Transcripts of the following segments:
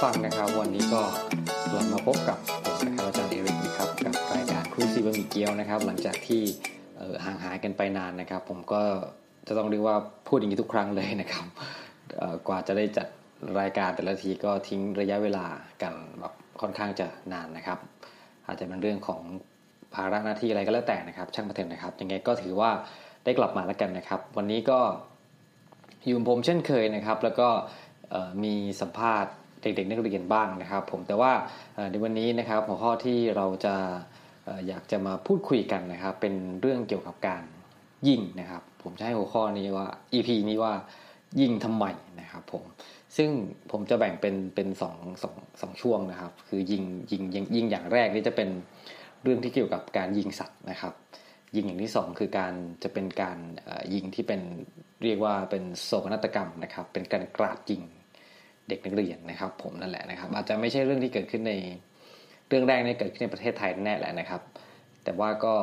ผู้ฟังนะครับ วันนี้ก็กลับมาพบกับผมนะครับอาจารย์เอริกนะครับกับรายการคุยซีบะหมี่เกี๊ยวนะครับ หลังจากที่ห่างหายกันไปนานนะครับ ผมก็จะต้องเรียกว่าพูดอย่างนี้ทุกครั้งเลยนะครับกว่าจะได้จัดรายการแต่ละทีก็ทิ้งระยะเวลากันแบบค่อนข้างจะนานนะครับ อาจจะเป็นเรื่องของภาระหน้าที่อะไรก็แล้วแต่นะครับ ช่างมาเถอะนะครับ ยังไงก็ถือว่าได้กลับมาแล้วกันนะครับ วันนี้ก็อยู่ผมเช่นเคยนะครับ แล้วก็มีสัมภาษณ์ เด็กๆนักเรียนบ้างนะครับ ผมแต่ว่าในวันนี้นะครับหัวข้อที่เราจะอยากจะมาพูดคุยกันนะครับ เป็นเรื่องเกี่ยวกับการยิงนะครับ ผมจะให้หัวข้อนี้ว่า EP นี้ว่ายิงทำไมนะครับผมซึ่งผมจะแบ่งเป็นเป็นสองสองสองช่วงนะครับ คือยิงยิงยิงยิงอย่างแรกนี่จะเป็นเรื่องที่เกี่ยวกับการยิงสัตว์นะครับ ยิงอย่างที่สองคือการจะเป็นการยิงที่เป็นเรียกว่าเป็นโศกนาฏกรรมนะครับ เป็นการกราดยิง เด็กนักเรียนนะครับ ผมนั่นแหละนะครับ อาจจะไม่ใช่เรื่องที่เกิดขึ้นในเรื่องแรกในเกิดขึ้นในประเทศไทยแน่แหละนะครับ แต่ว่าก็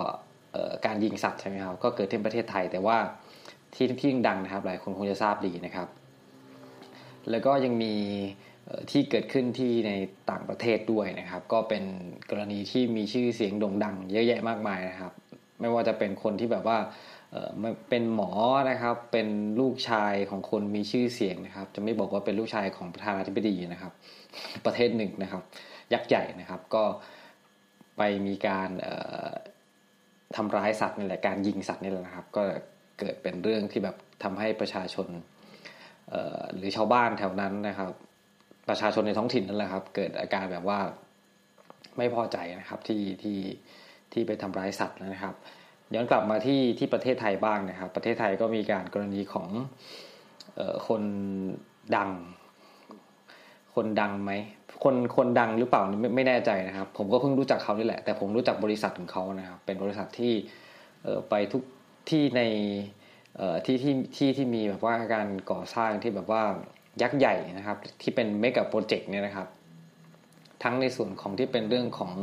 การยิงสัตว์ใช่ไหมครับก็เกิดที่ประเทศไทย แต่ว่าที่ที่ดังนะครับหลายคนคงจะทราบดีนะครับ แล้วก็ยังมีที่เกิดขึ้นที่ในต่างประเทศด้วยนะครับ ก็เป็นกรณีที่มีชื่อเสียงโด่งดัง เยอะแยะมากมายนะครับ ไม่ว่าจะเป็นคนที่แบบว่า เป็นหมอนะครับ เป็นลูกชายของคนมีชื่อเสียงนะครับ จะไม่บอกว่าเป็นลูกชายของประธานาธิบดีนะครับ ประเทศหนึ่งนะครับ ยักษ์ใหญ่นะครับ ก็ไปมีการทำร้ายสัตว์นี่แหละการยิงสัตว์นี่แหละนะครับ ก็เกิดเป็นเรื่องที่แบบทำให้ประชาชนหรือชาวบ้านแถวนั้นนะครับ ประชาชนในท้องถิ่นนั่นแหละครับ เกิดอาการแบบว่าไม่พอใจนะครับที่ที่ที่ไปทำร้ายสัตว์นะครับ ย้อนกลับมาที่ที่ประเทศไทยบ้างนะครับ ประเทศไทยก็มีการกรณีของออคนดัง คนดังไหมคนคนดังหรือเปล่าไม่ไม่แน่ใจนะครับ ผมก็เพิ่งรู้จักเขานี่แหละ แต่ผมรู้จักบริษัทของเขานะครับเป็นบริษัทที่ไปทุกที่ในที่ที่ที่ที่มีแบบว่าการก่อสร้างที่แบบว่ายักษ์ใหญ่นะครับ ที่เป็นเมกะโปรเจกต์เนี่ยนะครับ ทั้งในส่วนของที่เป็นเรื่องของ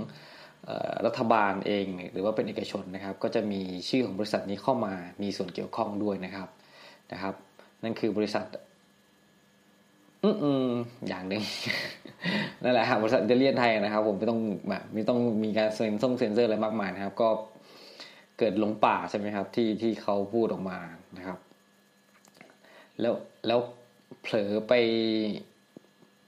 รัฐบาลเองหรือว่าเป็นเอกชนนะครับ ก็จะมีชื่อของบริษัทนี้เข้ามามีส่วนเกี่ยวข้องด้วยนะครับนะครับ นั่นคือบริษัทอืมออย่างหนึ่งนั่นแหละครับบริษัทเดเลียนไทยนะครับ ผมไม่ต้องแบบไม่ต้องมีการเซ็นซ่งเซ็นเซอร์อะไรมากมายนะครับ ก็เกิดหลงป่าใช่ไหมครับ ที่ที่เขาพูดออกมานะครับ แล้วแล้วเผลอไป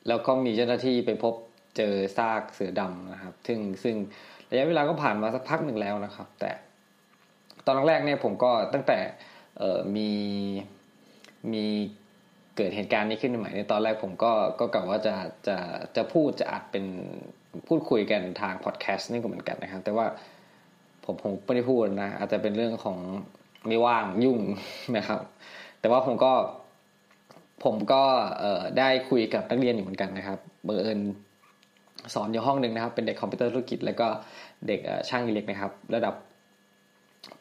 แล้วก็มีเจ้าหน้าที่ไปพบ เจอซากเสือดำนะครับ ซึ่งซึ่งระยะเวลาก็ผ่านมาสักพักหนึ่งแล้วนะครับ แต่ตอนแรกเนี่ยผมก็ตั้งแต่มีมีเกิดเหตุการณ์นี้ขึ้นใหม่ในตอนแรกผมก็ก็กะว่าจะจะจะพูดจะอัดเป็นพูดคุยกันทางพอดแคสต์นี่ก็เหมือนกันนะครับ แต่ว่าผมผมไม่ได้พูดนะ อาจจะเป็นเรื่องของไม่ว่างยุ่งนะครับ แต่ว่าผมก็ผมก็ได้คุยกับนักเรียนอยู่เหมือนกันนะครับบังเอิญ สอนอยู่ห้องหนึ่งนะครับ เป็นเด็กคอมพิวเตอร์ธุรกิจ แล้วก็เด็กช่างอิเล็กนะครับ ระดับ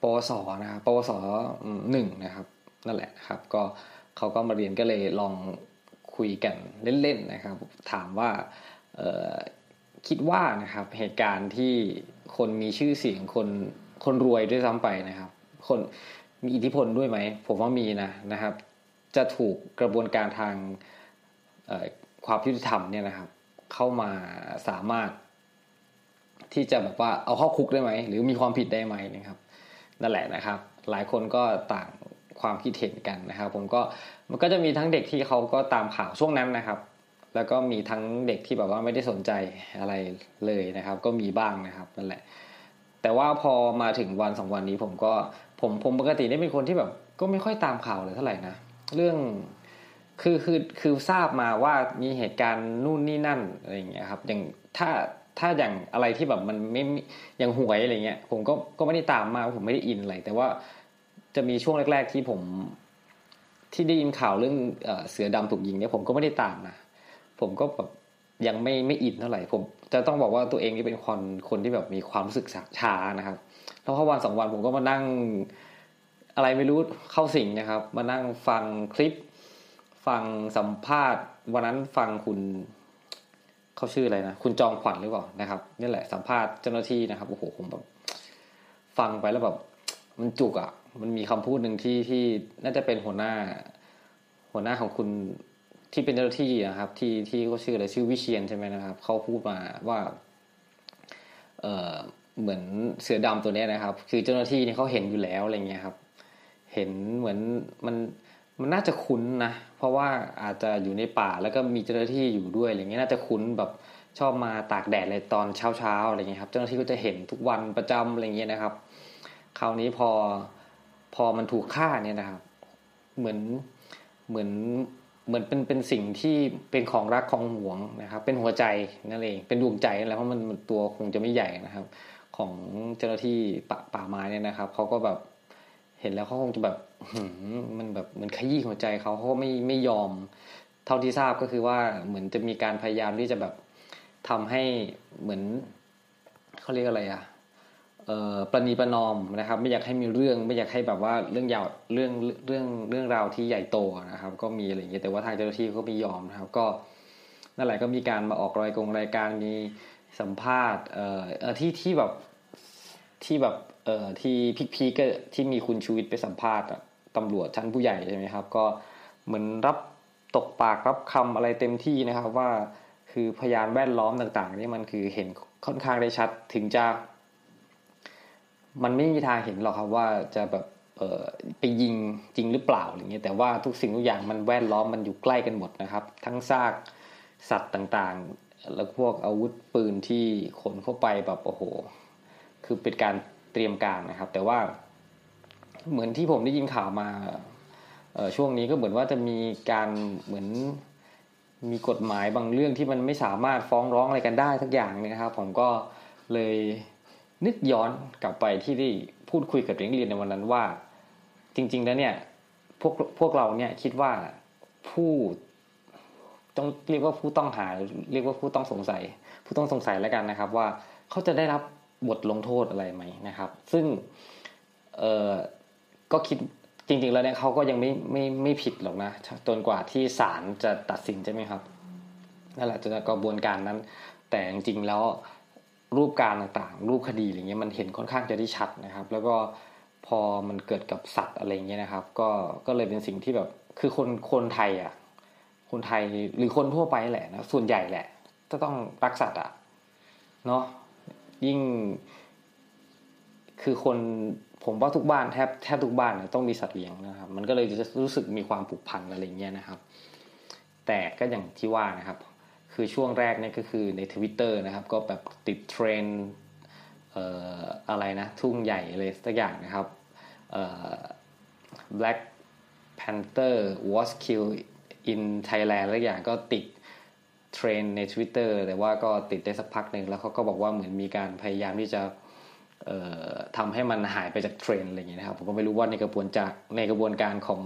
ปวสนะครับปวสหนึ่งนะครับ นั่นแหละครับ ก็เขาก็มาเรียนก็เลยลองคุยกันเล่นๆนะครับ ถามว่าคิดว่านะครับเหตุการณ์ที่คนมีชื่อเสียงคนคนรวยด้วยซ้ำไปนะครับ คนมีอิทธิพลด้วยไหมผมว่ามีนะนะครับ จะถูกกระบวนการทางความยุติธรรมเนี่ยนะครับ เข้ามาสามารถ ที่จะแบบว่าเอาเข้าคุกได้ไหมหรือมีความผิดได้ไหมนะครับ นั่นแหละนะครับ หลายคนก็ต่างความคิดเห็นกันนะครับ ผมก็มันก็จะมีทั้งเด็กที่เขาก็ตามข่าวช่วงนั้นนะครับ แล้วก็มีทั้งเด็กที่แบบว่าไม่ได้สนใจอะไรเลยนะครับ ก็มีบ้างนะครับนั่นแหละ แต่ว่าพอมาถึงวันสองวันนี้ผมก็ผมผมปกติได้เป็นคนที่แบบ ก็ไม่ค่อยตามข่าวเลยเท่าไหร่นะเรื่อง คือคือคือทราบมาว่ามีเหตุการณ์นู่นนี่นั่นอะไรอย่างเงี้ยครับอย่างถ้าถ้าอย่างอะไรที่แบบมันไม่อย่างหวยอะไรเงี้ย ผมก็ก็ไม่ได้ตามมาผมไม่ได้อินอะไรแต่ว่าจะมีช่วงแรก ๆ ที่ผมที่ได้ยินข่าวเรื่องเสือดำถูกยิงเนี่ยผมก็ไม่ได้ตามนะผมก็แบบยังไม่ไม่อินเท่าไหร่ผมจะต้องบอกว่าตัวเองนี่เป็นคนคนที่แบบมีความรู้สึกช้านะครับแล้วพอวันสองวันผมก็มานั่งอะไรไม่รู้เข้าสิ่งนะครับ มานั่งฟังคลิป ฟังสัมภาษณ์ วันนั้นฟังคุณเขาชื่ออะไรนะคุณจองขวัญหรือเปล่านะครับนี่แหละสัมภาษณ์เจ้าหน้าที่นะครับโอ้โหผมแบบฟังไปแล้วแบบมันจุกอะ่ะ มันมีคำพูดหนึ่งที่ที่น่าจะเป็นหัวหน้า หัวหน้าของคุณที่เป็นเจ้าหน้าที่นะครับ ที่ที่เขาชื่ออะไรชื่อวิเชียนใช่ไหมนะครับเขาพูดมาว่า เออเหมือนเสือดำตัวนี้นะครับ คือเจ้าหน้าที่นี่เขาเห็นอยู่แล้วอะไรเงี้ยครับ เห็นเหมือนมัน มันน่าจะคุ้นนะ เพราะว่าอาจจะอยู่ในป่าแล้วก็มีเจ้าหน้าที่อยู่ด้วยอะไรเงี้ยน่าจะคุ้นแบบชอบมาตากแดดเลยตอนเช้าเช้าอะไรเงี้ยครับ เจ้าหน้าที่ก็จะเห็นทุกวันประจำอะไรเงี้ยนะครับ คราวนี้พอพอมันถูกฆ่าเนี่ยนะครับ เหมือนเหมือนเหมือนเป็นเป็นสิ่งที่เป็นของรักของหวงนะครับ เป็นหัวใจนั่นเองเป็นดวงใจนั่นแหละเพราะมันตัวคงจะไม่ใหญ่นะครับ ของเจ้าหน้าที่ป่าป่าไม้เนี่ยนะครับเขาก็แบบ ห็นแล้วเขาคงจะแบบมันแบบเหมือนขยี้หัวใจเขาเขาไม่ไม่ยอม เท่าที่ทราบก็คือว่าเหมือนจะมีการพยายามที่จะแบบทำให้เหมือนเขาเรียกอะไรอะเอ่อประนีประนอมนะครับ ไม่อยากให้มีเรื่องไม่อยากให้แบบว่าเรื่องยาวเรื่องเรื่องเรื่องราวที่ใหญ่โตนะครับ ก็มีอะไรอย่างเงี้ยแต่ว่าทางเจ้าหน้าที่ก็ไม่ยอมนะครับ ก็นั่นแหละก็มีการมาออกรายกงรายการมีสัมภาษณ์เอ่อที่ที่แบบที่แบบ เอ่อที่พิกพีก็ที่มีคุณชูวิทย์ไปสัมภาษณ์ตำรวจชั้นผู้ใหญ่ใช่ไหมครับ ก็เหมือนรับตกปากรับคำอะไรเต็มที่นะครับว่าคือพยานแวดล้อมต่างๆนี่มันคือเห็นค่อนข้างได้ชัดถึงจะ มันไม่มีทางเห็นหรอกครับว่าจะแบบเออไปยิงจริงหรือเปล่าอย่างเงี้ยแต่ว่าทุกสิ่งทุกอย่างมันแวดล้อมมันอยู่ใกล้กันหมดนะครับ ทั้งซากสัตว์ต่างๆ แล้วพวกอาวุธปืนที่ขนเข้าไปแบบโอ้โห คือเป็นการ เตรียมการนะครับ แต่ว่าเหมือนที่ผมได้ยินข่าวมาช่วงนี้ก็เหมือนว่าจะมีการเหมือนมีกฎหมายบางเรื่องที่มันไม่สามารถฟ้องร้องอะไรกันได้ทักอย่างเนี่ยนะครับ ผมก็เลยนึกย้อนกลับไปที่ได้พูดคุยกับเด็กเรียนในวันนั้นว่า จริง ๆ แล้วเนี่ยพวกพวกเราเนี่ยคิดว่าผู้ต้องเรียกว่าผู้ต้องหาเรียกว่าผู้ต้องสงสัย ผู้ต้องสงสัยแล้วกันนะครับ ว่าเขาจะได้รับ บทลงโทษอะไรไหมนะครับ ซึ่งเออก็คิดจริง ๆ แล้วเนี่ยเขาก็ยังไม่ไม่ไม่ผิดหรอกนะจนกว่าที่ศาลจะตัดสินใช่ไหมครับนั่นแหละจนกระบวนการนั้น แต่จริงๆแล้วรูปการต่างๆ รูปคดีอะไรเงี้ยมันเห็นค่อนข้างจะได้ชัดนะครับ แล้วก็พอมันเกิดกับสัตว์อะไรเงี้ยนะครับ ก็ก็เลยเป็นสิ่งที่แบบคือคนคนไทยอะคนไทยหรือคนทั่วไปแหละนะส่วนใหญ่แหละจะต้องรักสัตว์อะเนาะ ยิ่ง คือคนผมว่าทุกบ้านแทบแทบทุกบ้านต้องมีสัตว์เลี้ยงนะครับ มันก็เลยจะรู้สึกมีความผูกพันอะไรเงี้ยนะครับ แต่ก็อย่างที่ว่านะครับ คือช่วงแรกเนี่ยก็คือในทวิตเตอร์นะครับ ก็แบบติดเทรนเอ่ออะไรนะทุ่งใหญ่เลยสักอย่างนะครับเอ่อ Black Panther was killed in Thailand อะไรอย่างก็ติด เทรนด์ใน Twitter แต่ว่าก็ติดได้สักพักหนึ่งแล้วเขาก็บอกว่าเหมือนมีการพยายามที่จะทำให้มันหายไปจากเทรนด์อะไรอย่างเงี้ยนะครับผมก็ไม่รู้ว่าในกระบวนจากในกระบวนการของ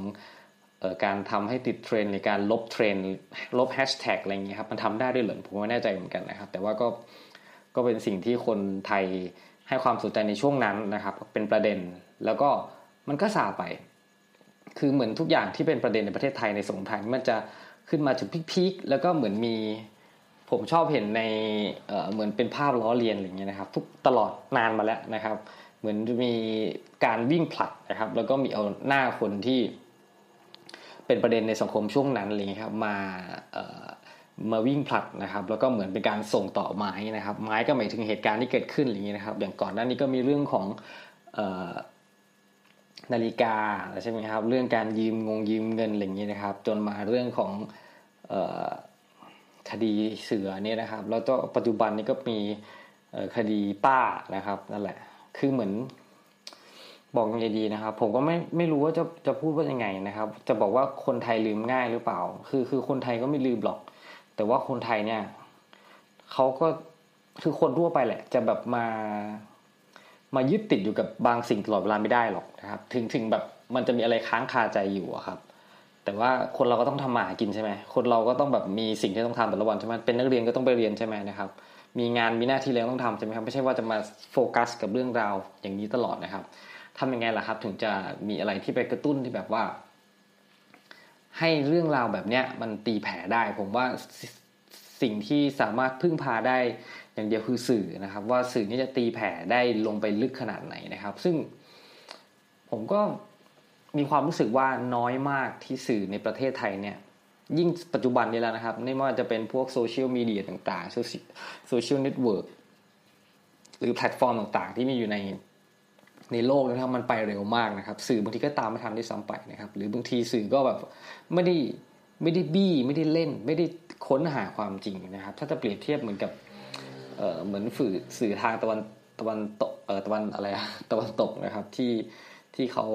การทำให้ติดเทรนด์ในการลบเทรนด์ลบแฮชแท็กอะไรเงี้ยครับมันทำได้ด้วยเหรอผมไม่แน่ใจเหมือนกันนะครับ แต่ว่าก็ก็เป็นสิ่งที่คนไทยให้ความสนใจในช่วงนั้นนะครับ เป็นประเด็นแล้วก็มันก็ซาไป คือเหมือนทุกอย่างที่เป็นประเด็นในประเทศไทยในสงครามมันจะ ขึ้นมาจุดพีคๆแล้วก็เหมือนมีผมชอบเห็นในเหมือนเป็นภาพล้อเลียนอะไรเงี้ยนะครับ ทุกตลอดนานมาแล้วนะครับ เหมือนจะมีการวิ่งผลัดนะครับ แล้วก็มีเอาหน้าคนที่เป็นประเด็นในสังคมช่วงนั้นอะไรเลยครับมามาวิ่งผลัดนะครับ แล้วก็เหมือนเป็นการส่งต่อไม้นะครับ ไม้ก็หมายถึงเหตุการณ์ที่เกิดขึ้นอย่างนี้นะครับ อย่างก่อนหน้านี้ก็มีเรื่องของนาฬิกาใช่ไหมครับ เรื่องการยืมงงยืมเงินอะไรอย่างนี้นะครับ จนมาเรื่องของ คดีเสือเนี่ยนะครับ แล้วก็ปัจจุบันนี้ก็มีคดีป้านะครับนั่นแหละ คือเหมือนบอกยังไงดีนะครับ ผมก็ไม่ไม่รู้ว่าจะจะพูดว่ายังไงนะครับ จะบอกว่าคนไทยลืมง่ายหรือเปล่า คือคือคนไทยก็ไม่ลืมหรอก แต่ว่าคนไทยเนี่ยเขาก็คือคนทั่วไปแหละ จะแบบมามายึดติดอยู่กับบางสิ่งตลอดเวลาไม่ได้หรอกนะครับ ถึงถึงแบบมันจะมีอะไรค้างคาใจอยู่ครับ แต่ว่าคนเราก็ต้องทำมาหากินใช่ไหมคนเราก็ต้องแบบมีสิ่งที่ต้องทำแต่ละวันใช่ไหมเป็นนักเรียนก็ต้องไปเรียนใช่ไหมนะครับ มีงานมีหน้าที่เรียนต้องทำใช่ไหมครับไม่ใช่ว่าจะมาโฟกัสกับเรื่องราวอย่างนี้ตลอดนะครับทำยังไงล่ะครับ ถึงจะมีอะไรที่ไปกระตุ้นที่แบบว่า ให้เรื่องราวแบบเนี้ยมันตีแผ่ได้ ผมว่าสิ่งที่สามารถพึ่งพาได้อย่างเดียวคือสื่อนะครับ ว่าสื่อนี้จะตีแผ่ได้ลงไปลึกขนาดไหนนะครับ ซึ่งผมก็ มีความรู้สึกว่าน้อยมากที่สื่อในประเทศไทยเนี่ย ยิ่งปัจจุบันนี้แล้วนะครับไม่ว่าจะเป็นพวกโซเชียลมีเดียต่างๆโซเชียลเน็ตเวิร์กหรือแพลตฟอร์มต่างๆ ที่มีอยู่ในในโลกนะครับมันไปเร็วมากนะครับ สื่อบางทีก็ตามไม่ทันได้ซ้ำไปนะครับ หรือบางทีสื่อก็แบบไม่ได้ไม่ได้บี้ไม่ได้เล่น ไม่ได้ค้นหาความจริงนะครับ ถ้าจะเปรียบเทียบเหมือนกับเออเหมือนสื่อสื่อทางตะวันตะวันตกเออตะวันอะไรตะวันตกนะครับที่ที่เขา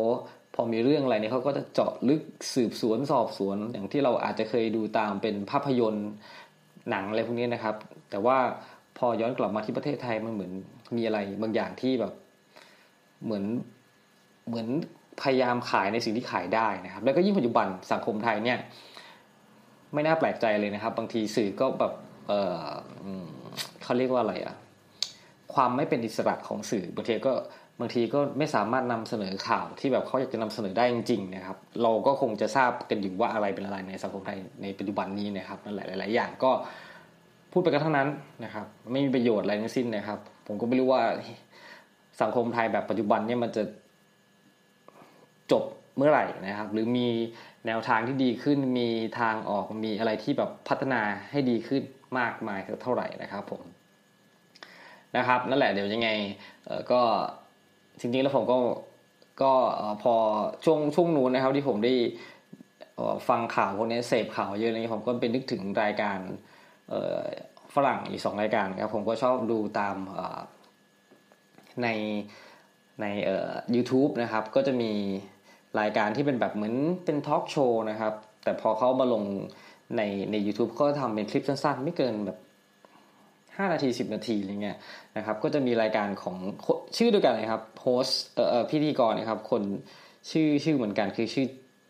พอมีเรื่องอะไรเนี่ยเขาก็จะเจาะลึกสืบสวนสอบสวน อย่างที่เราอาจจะเคยดูตามเป็นภาพยนตร์หนังอะไรพวกนี้นะครับ แต่ว่าพอย้อนกลับมาที่ประเทศไทยมันเหมือนมีอะไรบางอย่างที่แบบเหมือนเหมือนพยายามขายในสิ่งที่ขายได้นะครับ แล้วก็ยิ่งปัจจุบันสังคมไทยเนี่ย ไม่น่าแปลกใจเลยนะครับ บางทีสื่อก็แบบเออเขาเรียกว่าอะไรอะความไม่เป็นอิสระของสื่อบางทีก็ บางทีก็ไม่สามารถนำเสนอข่าวที่แบบเขาอยากจะนำเสนอได้จริงๆนะครับ เราก็คงจะทราบกันอยู่ว่าอะไรเป็นอะไรในสังคมไทยในปัจจุบันนี้นะครับนั่นแหละหลาย ๆ อย่างก็พูดไปกันทั้งนั้นนะครับ ไม่มีประโยชน์อะไรทั้งสิ้นนะครับ ผมก็ไม่รู้ว่าสังคมไทยแบบปัจจุบันเนี่ยมันจะจบเมื่อไหร่นะครับ หรือมีแนวทางที่ดีขึ้น มีทางออกมีอะไรที่แบบพัฒนาให้ดีขึ้นมากมายเท่าไหร่นะครับผมนะครับ นั่นแหละเดี๋ยวยังไงก็ จริงๆแล้วผมก็ก็พอช่วงช่วงนู้นนะครับ ที่ผมได้ฟังข่าวพวกนี้เสพข่าวเยอะเลยผมก็เป็นนึกถึงรายการฝรั่งอีกสองรายการครับ ผมก็ชอบดูตามในในเอ่อ YouTube นะครับ ก็จะมีรายการที่เป็นแบบเหมือนเป็นทอล์กโชว์นะครับ แต่พอเขามาลงในใน YouTube ก็ทำเป็นคลิปสั้นๆ ไม่เกินแบบ 5 นาที 10 นาทีอะไรเงี้ยนะครับก็จะมีรายการของชื่อด้วยกันเลยครับโฮสเอ่อพิธีกรนะครับคนชื่อชื่อเหมือนกันคือชื่อ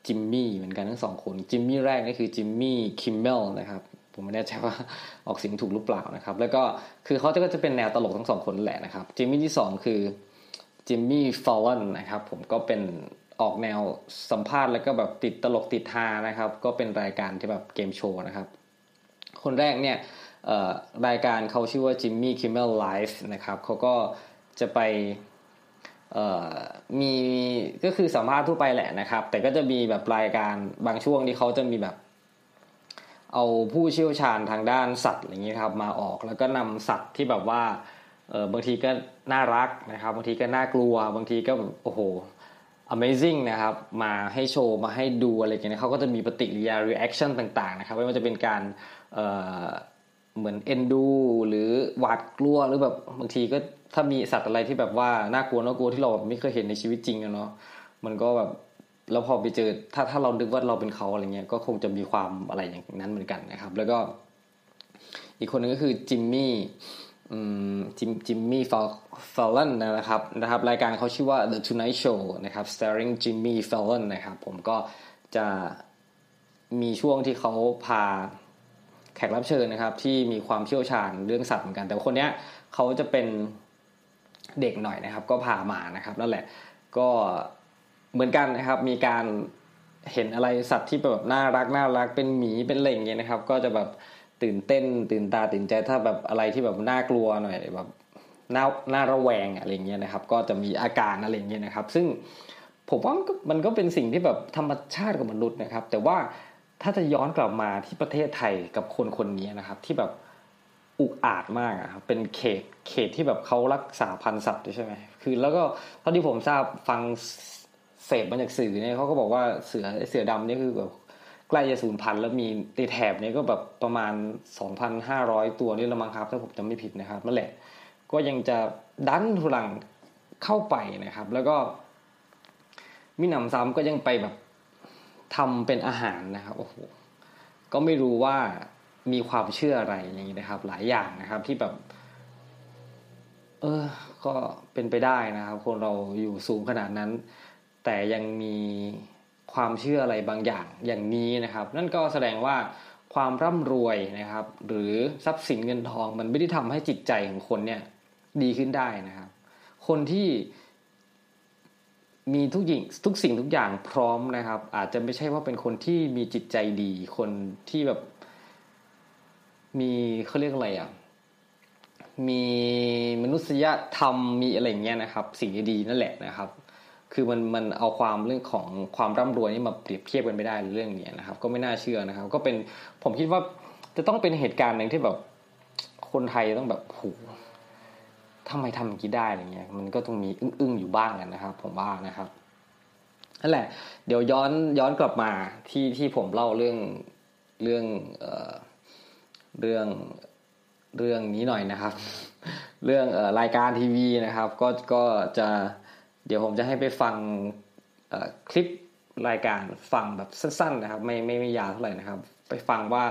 จิมมี่เหมือนกันทั้งสองคนจิมมี่แรกนี่คือจิมมี่คิมเมลนะครับผมไม่แน่ใจว่าออกเสียงถูกหรือเปล่านะครับ แล้วก็คือเขาก็จะเป็นแนวตลกทั้งสองคนแหละนะครับจิมมี่ที่สองคือจิมมี่ฟอลเลนนะครับผมก็เป็นออกแนวสัมภาษณ์แล้วก็แบบติดตลกติดฮานะครับ ก็เป็นรายการที่แบบเกมโชว์นะครับ คนแรกเนี่ย รายการเขาชื่อว่า Jimmy Kimmel Live นะครับเขาก็จะไปมีก็คือสัมภาษณ์ทั่วไปแหละนะครับ แต่ก็จะมีแบบรายการบางช่วงที่เขาจะมีแบบ เอาผู้เชี่ยวชาญทางด้านสัตว์อย่างนี้ครับมาออกแล้วก็นำสัตว์ที่แบบว่าเออบางทีก็น่ารักนะครับ บางทีก็น่ากลัว บางทีก็โอ้โห amazing นะครับ มาให้โชว์มาให้ดูอะไรอย่างเงี้ยเขาก็จะมีปฏิกิริยา reaction ต่างๆนะครับไม่ว่าจะเป็นการ เหมือนเอ็นดู หรือหวาดกลัวหรือแบบบางทีก็ถ้ามีสัตว์อะไรที่แบบว่าน่ากลัวน่ากลัวที่เราไม่เคยเห็นในชีวิตจริงอะเนาะมันก็แบบแล้วพอไปเจอถ้าถ้าเราดึกว่าเราเป็นเขาอะไรเงี้ยก็คงจะมีความอะไรอย่างนั้นเหมือนกันนะครับ แล้วก็อีกคนนึงก็คือจิมมี่จิมจิมมี่ฟอลเลนนะครับนะครับ รายการเขาชื่อว่า The Tonight Show นะครับ starring Jimmy Fallon นะครับ ผมก็จะมีช่วงที่เขาพา แขกรับเชิญนะครับ ที่มีความเชี่ยวชาญเรื่องสัตว์เหมือนกัน แต่คนเนี้ยเขาจะเป็นเด็กหน่อยนะครับ ก็พามานะครับนั่นแหละก็เหมือนกันนะครับ มีการเห็นอะไรสัตว์ที่แบบน่ารักน่ารักเป็นหมีเป็นอะไรอย่างเงี้ยนะครับ ก็จะแบบตื่นเต้นตื่นตาตื่นใจถ้าแบบอะไรที่แบบน่ากลัวหน่อยแบบน่าน่าระแวงอะไรเงี้ยนะครับ ก็จะมีอาการอะไรเงี้ยนะครับ ซึ่งผมว่ามันก็เป็นสิ่งที่แบบธรรมชาติของมนุษย์นะครับ แต่ว่า ถ้าจะย้อนกลับมาที่ประเทศไทยกับคนคนนี้นะครับ ที่แบบอุกอาจมากอะครับเป็นเขตเขตที่แบบเขารักษาพันธุ์สัตว์ใช่ไหมคือแล้วก็เท่าที่ผมทราบฟังเสพมาจากสื่อเนี่ยเขาก็บอกว่าเสือเสือดำนี่คือแบบใกล้จะสูญพันธุ์แล้วมีในแถบนี้ก็แบบประมาณ 2,500 ตัวนี่ละมั้งครับถ้าผมจำไม่ผิดนะครับนั่นแหละ ก็ยังจะดันทุลังเข้าไปนะครับ แล้วก็มิหนำซ้ำก็ยังไปแบบ ทำเป็นอาหารนะครับโอ้โหก็ไม่รู้ว่ามีความเชื่ออะไรอย่างนี้นะครับ หลายอย่างนะครับที่แบบ เออ ก็เป็นไปได้นะครับ คนเราอยู่สูงขนาดนั้น แต่ยังมีความเชื่ออะไรบางอย่างอย่างนี้นะครับ นั่นก็แสดงว่าความร่ำรวยนะครับ หรือทรัพย์สินเงินทอง มันไม่ได้ทำให้จิตใจของคนเนี่ย ดีขึ้นได้นะครับ คนที่ มีทุกอย่างทุกสิ่งทุกอย่างพร้อมนะครับ อาจจะไม่ใช่ว่าเป็นคนที่มีจิตใจดี คนที่แบบ มีเขาเรียกอะไรอะมีมนุษยธรรมมีอะไรเงี้ยนะครับ สิ่งดีๆนั่นแหละนะครับ คือมันมันเอาความเรื่องของความร่ำรวยนี่มาเปรียบเทียบกันไม่ได้เรื่องนี้นะครับ ก็ไม่น่าเชื่อนะครับ ก็เป็นผมคิดว่าจะต้องเป็นเหตุการณ์หนึ่งที่แบบ คนไทยต้องแบบโห ทำไมทำอย่างนี้ได้อะไรเงี้ยมันก็ต้องมีอึ้งๆอยู่บ้างนนะครับ ผมว่านะครับนั่นแหละ เดี๋ยวย้อนย้อนกลับมาที่ที่ผมเล่าเรื่องเรื่องเอ่อเรื่องเรื่องนี้หน่อยนะครับ เรื่องอรายการทีวีนะครับ ก็ก็จะเดี๋ยวผมจะให้ไปฟังคลิปรายการฟังแบบสั้น ๆ นะครับ ไม่ไม่ไม่ยาวเท่าไหร่นะครับ ไปฟังว่า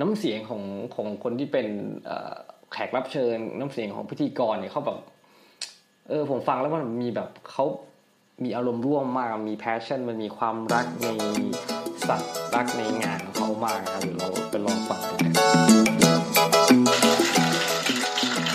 น้ำเสียงของของคนที่เป็น แขกรับเชิญน้ำเสียงของพิธีกรเนี่ยเขาแบบเออผมฟังแล้วมันมีแบบเขามีอารมณ์ร่วมมากมี passion มันมีความรักในสัตว์รักในงานของเขามากครับเดี๋ยวเราไปลองฟังกันนะ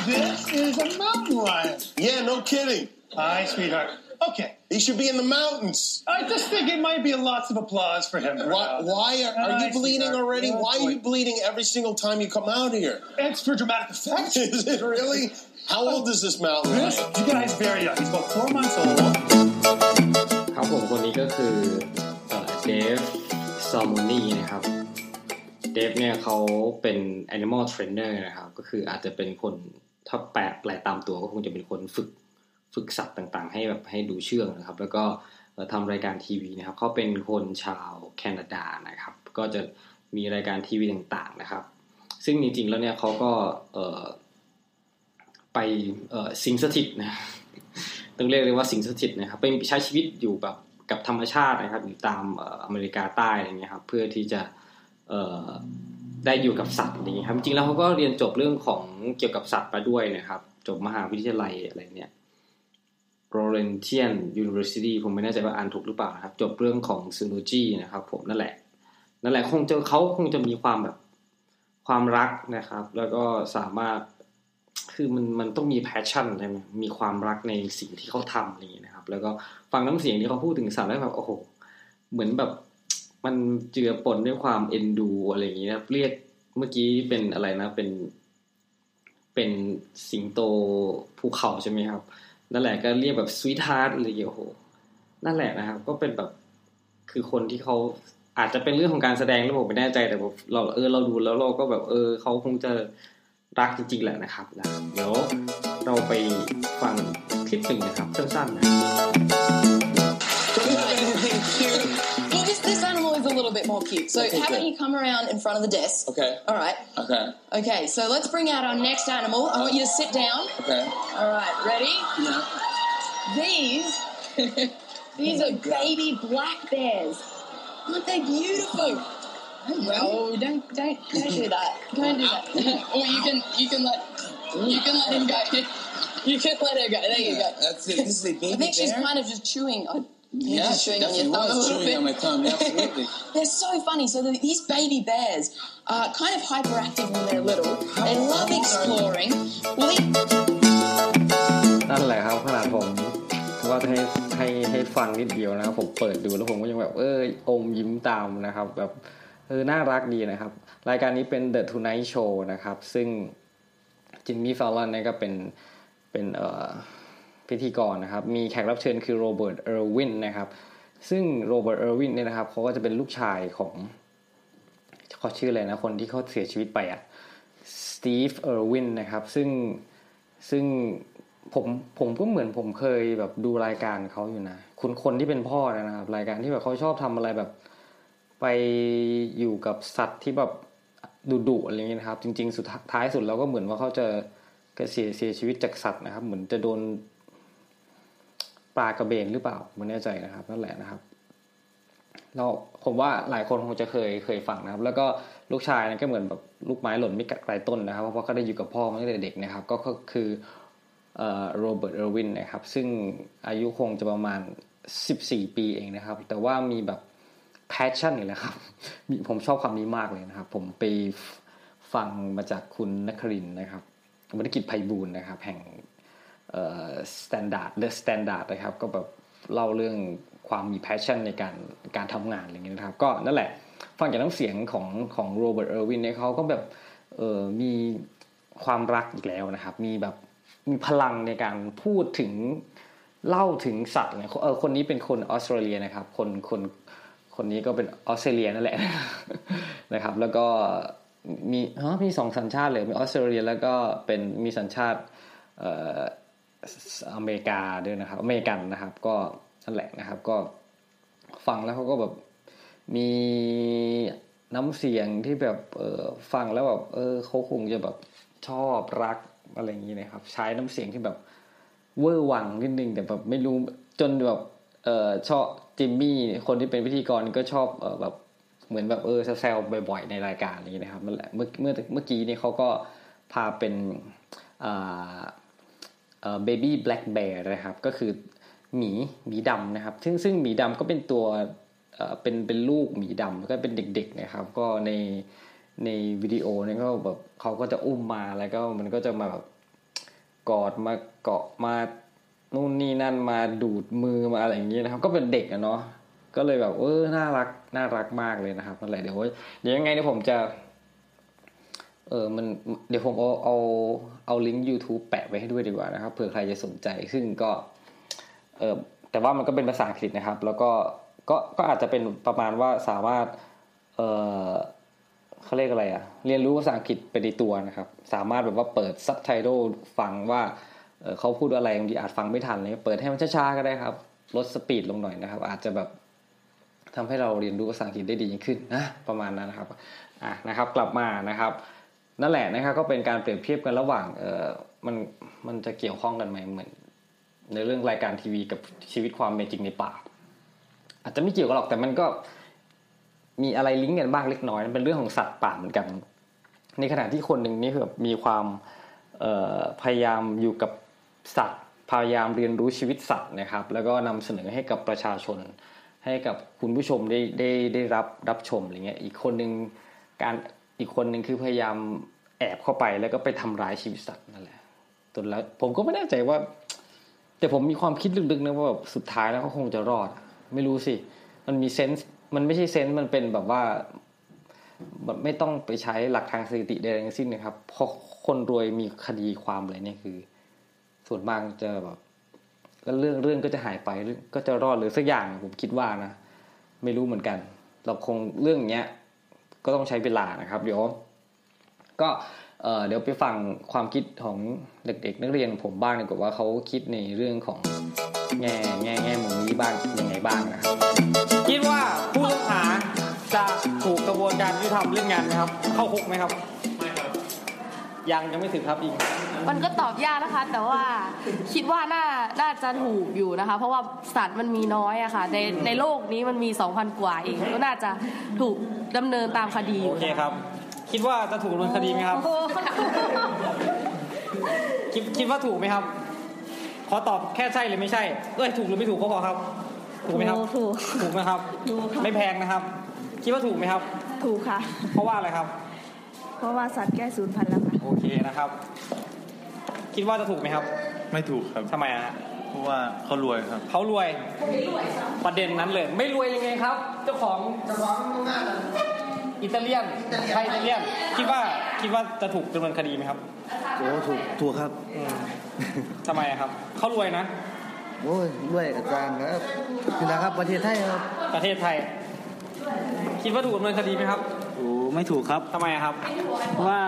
This is a mountain lion. Yeah, no kidding. Hi, sweetheart. Okay. He should be in the mountains. I just think it might be lots of applause for him. Why, why are, are Hi, you bleeding sweetheart. already? Oh, Why are boy. you bleeding every single time you come out here? It's for dramatic effect. Is it really? How old is this mountain This lion? you guy's very young. He's about four months old. ครับผมคนนี้ก็คือเดฟซอมอนี่นะครับ เดฟเนี่ยเขาเป็น animal trainer นะครับ ก็คืออาจจะเป็นคนถ้าแปลแปลตามตัวก็คงจะเป็นคนฝึก ฝึกสัตว์ต่างๆ ให้แบบให้ดูเชื่องนะครับ แล้วก็ทำรายการทีวีนะครับเขาเป็นคนชาวแคนาดานะครับ ก็จะมีรายการทีวีต่างๆนะครับ ซึ่งจริงๆแล้วเนี่ยเขาก็ไปสิงสถิตนะต้องเรียกเลยว่าสิงสถิตนะครับเป็นใช้ชีวิตอยู่แบบกับธรรมชาตินะครับอยู่ตามอเมริกาใต้อะไรเงี้ยครับเพื่อที่จะได้อยู่กับสัตว์อย่างเงี้ยครับจริงๆแล้วเขาก็เรียนจบเรื่องของเกี่ยวกับสัตว์มาด้วยนะครับ จบมหาวิทยาลัยอะไรเนี่ย Laurentian University ผมไม่แน่ใจว่าอ่านถูกหรือเปล่านะครับ จบเรื่องของ Zoology นะครับผมนั่นแหละ นั่นแหละคงจะเขาคงจะมีความแบบความรักนะครับ แล้วก็สามารถคือมันมันต้องมีแพชชั่นใช่ไหมมีความรักในสิ่งที่เขาทำอะไรนี้นะครับ แล้วก็ฟังน้ำเสียงที่เขาพูดถึงสัตว์แล้วแบบโอ้โหเหมือนแบบมันเจือปนด้วยความเอ็นดูอะไรอย่างนี้นะเรียกเมื่อกี้เป็นอะไรนะเป็นเป็นสิงโตภูเขาใช่ไหมครับ นั่นแหละก็เรียกแบบสวีทฮาร์ดอะไรอย่างเงี้ยโอ้โหนั่นแหละนะครับ ก็เป็นแบบคือคนที่เขาอาจจะเป็นเรื่องของการแสดงแล้วผมไม่แน่ใจแต่ผมเราเออเราดูแล้วเราก็แบบเออเขาคงจะรักจริงๆแหละนะครับนะเดี๋ยวเราไปฟังคลิปหนึ่งนะครับสั้นๆนะ bit more cute. So, Okay, how about good. you come around in front of the desk? Okay. All right. Okay. Okay, so let's bring out our next animal. I want you to sit down. Okay. All right, ready? Yeah. These, these oh are baby black bears. Aren't they beautiful? No, don't don't don't do that. Don't do that. or you can you can let you can let him go. You can let her go. There you go. That's it. This is a I baby I think she's bear. kind of just chewing. On, you're yeah, just she chewing on your definitely thumb a was little chewing bit. on my thumb. Absolutely. They're so funny. So the, these baby bears are kind of hyperactive when they're little. They love exploring. Well, they, นั่นแหละครับขนาดผมว่าให้ให้ให้ฟังนิดเดียวนะครับผมเปิดดูแล้วผมก็ยังแบบเอออมยิ้มตามนะครับ แบบเออน่ารักดีนะครับ รายการนี้เป็น The Tonight Show นะครับ ซึ่งจิมมี่ฟาลลอนเนี่ยก็เป็นเป็นเอ่อ พิธีกรนะครับ มีแขกรับเชิญคือโรเบิร์ตเออร์วินนะครับ ซึ่งโรเบิร์ตเออร์วินเนี่ยนะครับเขาก็จะเป็นลูกชายของเขาชื่ออะไรนะ คนที่เขาเสียชีวิตไปอะสตีฟเออร์วินนะครับ ซึ่งซึ่งผมผมก็เหมือนผมเคยแบบดูรายการเขาอยู่นะคุณคนที่เป็นพ่อนะครับ รายการที่แบบเขาชอบทำอะไรแบบ ไปอยู่กับสัตว์ที่แบบดุดุอะไรเงี้ยนะครับ จริง ๆ สุดท้ายสุดเราก็เหมือนว่าเขาจะก็เสียเสียชีวิตจากสัตว์นะครับ เหมือนจะโดน ปลากระเบนหรือเปล่าไม่แน่ใจนะครับนั่นแหละนะครับเราผมว่าหลายคนคงจะเคยเคยฟังนะครับ แล้วก็ลูกชายนะก็เหมือนแบบลูกไม้หล่นไม่กัดไกลต้นนะครับเพราะเขาได้อยู่กับพ่อมาตั้งแต่เด็กนะครับ ก็คือโรเบิร์ตเออร์วินนะครับ ซึ่งอายุคงจะประมาณ 14 ปีเองนะครับ แต่ว่ามีแบบ passion นี่แหละครับมีผมชอบคำนี้มากเลยนะครับ ผมไปฟังมาจากคุณนครินทร์นะครับวนกิจไพบูลย์นะครับ แห่ง เอ่อ Standard The Standard นะครับก็แบบเล่าเรื่องความมี passion ในการการทำงานอะไรเงี้ยนะครับก็นั่นแหละฟังจากน้ำเสียงของของโรเบิร์ตเออร์วินเนี่ยเขาก็แบบเออมีความรักอีกแล้วนะครับ มีแบบมีพลังในการพูดถึงเล่าถึงสัตว์เนี่ยเออคนนี้เป็นคนออสเตรเลียนะครับ คนคนคนนี้ก็เป็นออสเตรเลียนั่นแหละนะครับ แล้วก็มีอ๋อมีสองสัญชาติเลยมีออสเตรเลียแล้วก็เป็นมีสัญชาติเอ่อ อเมริกาด้วยนะครับ อเมริกันนะครับ ก็นั่นแหละนะครับ ก็ฟังแล้วเขาก็แบบมีน้ำเสียงที่แบบเออฟังแล้วแบบเออเขาคงจะแบบชอบรักอะไรอย่างนี้นะครับ ใช้น้ำเสียงที่แบบเวอร์วังนิดนึงแต่แบบไม่รู้จนแบบเออชอบจิมมี่คนที่เป็นพิธีกรก็ชอบเออแบบเหมือนแบบเออแซวบ่อยๆในรายการนี้นะครับนั่นแหละเมื่อเมื่อเมื่อกี้นี่เขาก็พาเป็นอ่า เบบี้แบล็กแบร์นะครับ ก็คือหมีหมีดำนะครับ ซึ่งซึ่งหมีดำก็เป็นตัวเป็นเป็นลูกหมีดำก็เป็นเด็ก ๆ นะครับ ก็ในในวิดีโอเนี่ยก็แบบเขาก็จะอุ้มมาแล้วก็มันก็จะมาแบบกอดมาเกาะมานู่นนี่นั่นมาดูดมือมาอะไรอย่างนี้ยนะครับ ก็เป็นเด็กอะเนาะก็เลยแบบเออน่ารักน่ารักมากเลยนะครับนั่นแหละเดี๋ยวเดี๋ยวยังไงเนี่ยผมจะ เออมันเดี๋ยวผมเอาเอาเอาลิงก์ YouTube แปะไว้ให้ด้วยดีกว่านะครับเผื่อใครจะสนใจซึ่งก็เออแต่ว่ามันก็เป็นภาษาอังกฤษนะครับ แล้วก็ก็ก็อาจจะเป็นประมาณว่าสามารถเออเขาเรียกอะไรอะเรียนรู้ภาษาอังกฤษไปในตัวนะครับ สามารถแบบว่าเปิดซับไตเติลฟังว่าเขาพูดอะไรบางทีอาจฟังไม่ทันเลยเปิดให้มันช้าๆก็ได้ครับลดสปีดลงหน่อยนะครับ อาจจะแบบทำให้เราเรียนรู้ภาษาอังกฤษได้ดียิ่งขึ้นนะประมาณนั้นนะครับอะนะครับ กลับมานะครับ นั่นแหละนะครับก็เป็นการเปรียบเทียบกันระหว่างเออมันมันจะเกี่ยวข้องกันไหมเหมือน ในเรื่องรายการทีวีกับชีวิตความเป็นจริงในป่า อาจจะไม่เกี่ยวกันหรอกแต่มันก็มีอะไรลิงก์กันบ้างเล็กน้อยเป็นเรื่องของสัตว์ป่าเหมือนกัน ในขณะที่คนหนึ่งนี่คือแบบมีความเออพยายามอยู่กับสัตว์ พยายามเรียนรู้ชีวิตสัตว์นะครับ แล้วก็นำเสนอให้กับประชาชน ให้กับคุณผู้ชมได้ได้ได้รับรับชมอะไรเงี้ยอีกคนหนึ่งการ อีกคนหนึ่งคือพยายามแอบเข้าไปแล้วก็ไปทำร้ายชีวิตสัตว์นั่นแหละจนแล้วผมก็ไม่แน่ใจว่า แต่ผมมีความคิดลึกๆนะว่าแบบสุดท้ายแล้วเขาคงจะรอด ไม่รู้สิ มันมีเซนส์มันไม่ใช่เซนส์มันเป็นแบบว่าแบบไม่ต้องไปใช้หลักทางสถิติใดๆทั้งสิ้นนะครับเพราะคนรวยมีคดีความอะไรเนี่ยคือ ส่วนมากจะแบบแล้วเรื่องเรื่องก็จะหายไปก็จะรอดหรือสักอย่างผมคิดว่านะ ไม่รู้เหมือนกัน เราคงเรื่องเนี้ย ก็ต้องใช้เวลานะครับ เดี๋ยว ก็เอ่อเดี๋ยวไปฟังความคิดของเด็ก ๆ นักเรียนผมบ้างดีกว่าว่าเขาคิดในเรื่องของแง่แง่แง่มุมนี้บ้างยังไงบ้างนะครับคิดว่าผู้ต้องหาจะถูกกระบวนการยุติธรรมเรื่องงานไหมครับ เข้าคุกไหมครับไม่ครับยังยังไม่ถึงครับอีก มันก็ตอบยากนะคะ แต่ว่าคิดว่าน่าน่าจะถูกอยู่นะคะ เพราะว่าสัตว์มันมีน้อยอะค่ะ ในในโลกนี้มันมี 2,000 กว่าเองก็น่าจะถูกดำเนินตามคดีอโอยู่เคครับ คิดว่าจะถูกดำเนินคดีไหมครับ คิดคิดว่าถูกไหมครับ ขอตอบแค่ใช่หรือไม่ใช่เอ้ยถูกหรือไม่ถูกก็พอครับ ถูกไหมครับ ถูกถูกไหมครับถูกค่ะไม่แพงนะครับ คิดว่าถูกไหมครับ ถูกค่ะ เพราะว่าอะไรครับ เพราะว่าสัตว์ใกล้สูญพันธุ์แล้วค่ะ โอเคนะครับ คิดว่าจะถูกไหมครับไม่ถูกครับทำไมอะฮะเพราะว่าเขารวยครับเขารวยประเด็นนั้นเลย ไม่รวยยังไงครับ เจ้าของเจ้าของอิตาเลียนไทยอิตาเลียนคิดว่าคิดว่าจะถูกดำเนินคดีไหมครับโอ้ถูกถูกครับทำไมอะครับเขารวยนะโอ้ยด้วยอาจารย์ครับนี่นะครับประเทศไทยครับ ประเทศไทย คิดว่าถูกดำเนินคดีไหมครับ โอ้ไม่ถูกครับ ทำไมอะครับ เพราะว่า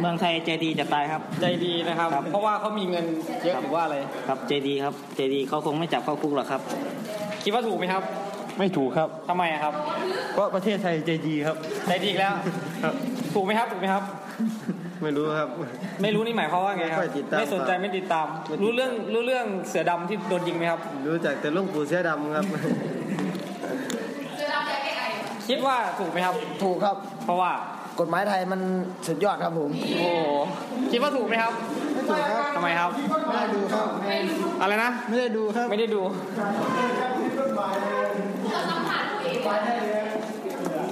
เมืองไทยใจดีจะตายครับ ใจดีนะครับ ครับ เพราะว่าเขามีเงินเยอะหรือว่าอะไร ครับใจดีครับใจดีเขาคงไม่จับเข้าคุกหรอกครับ คิดว่าถูกไหมครับไม่ถูกครับ ทำไมอะครับ เพราะประเทศไทยใจดีครับ ใจดีอีกแล้วถูกไหมครับ ถูกไหมครับ ไม่รู้ครับ ไม่รู้นี่หมายความว่าไงครับ ไม่ติดตามไม่สนใจไม่ติดตามไม่ติดตาม รู้เรื่องรู้เรื่องเสือดำที่โดนยิงไหมครับ รู้จักแต่ลุงปู่เสื้อดำครับ คิดว่าถูกไหมครับ ถูกครับ เพราะว่ากฎหมายไทยมันสุดยอดครับผม โอ้โหคิดว่าถูกไหมครับไม่ถูกครับทำไมครับ ไม่ได้ดูครับ อะไรนะ ไม่ได้ดูครับ ไม่ได้ดู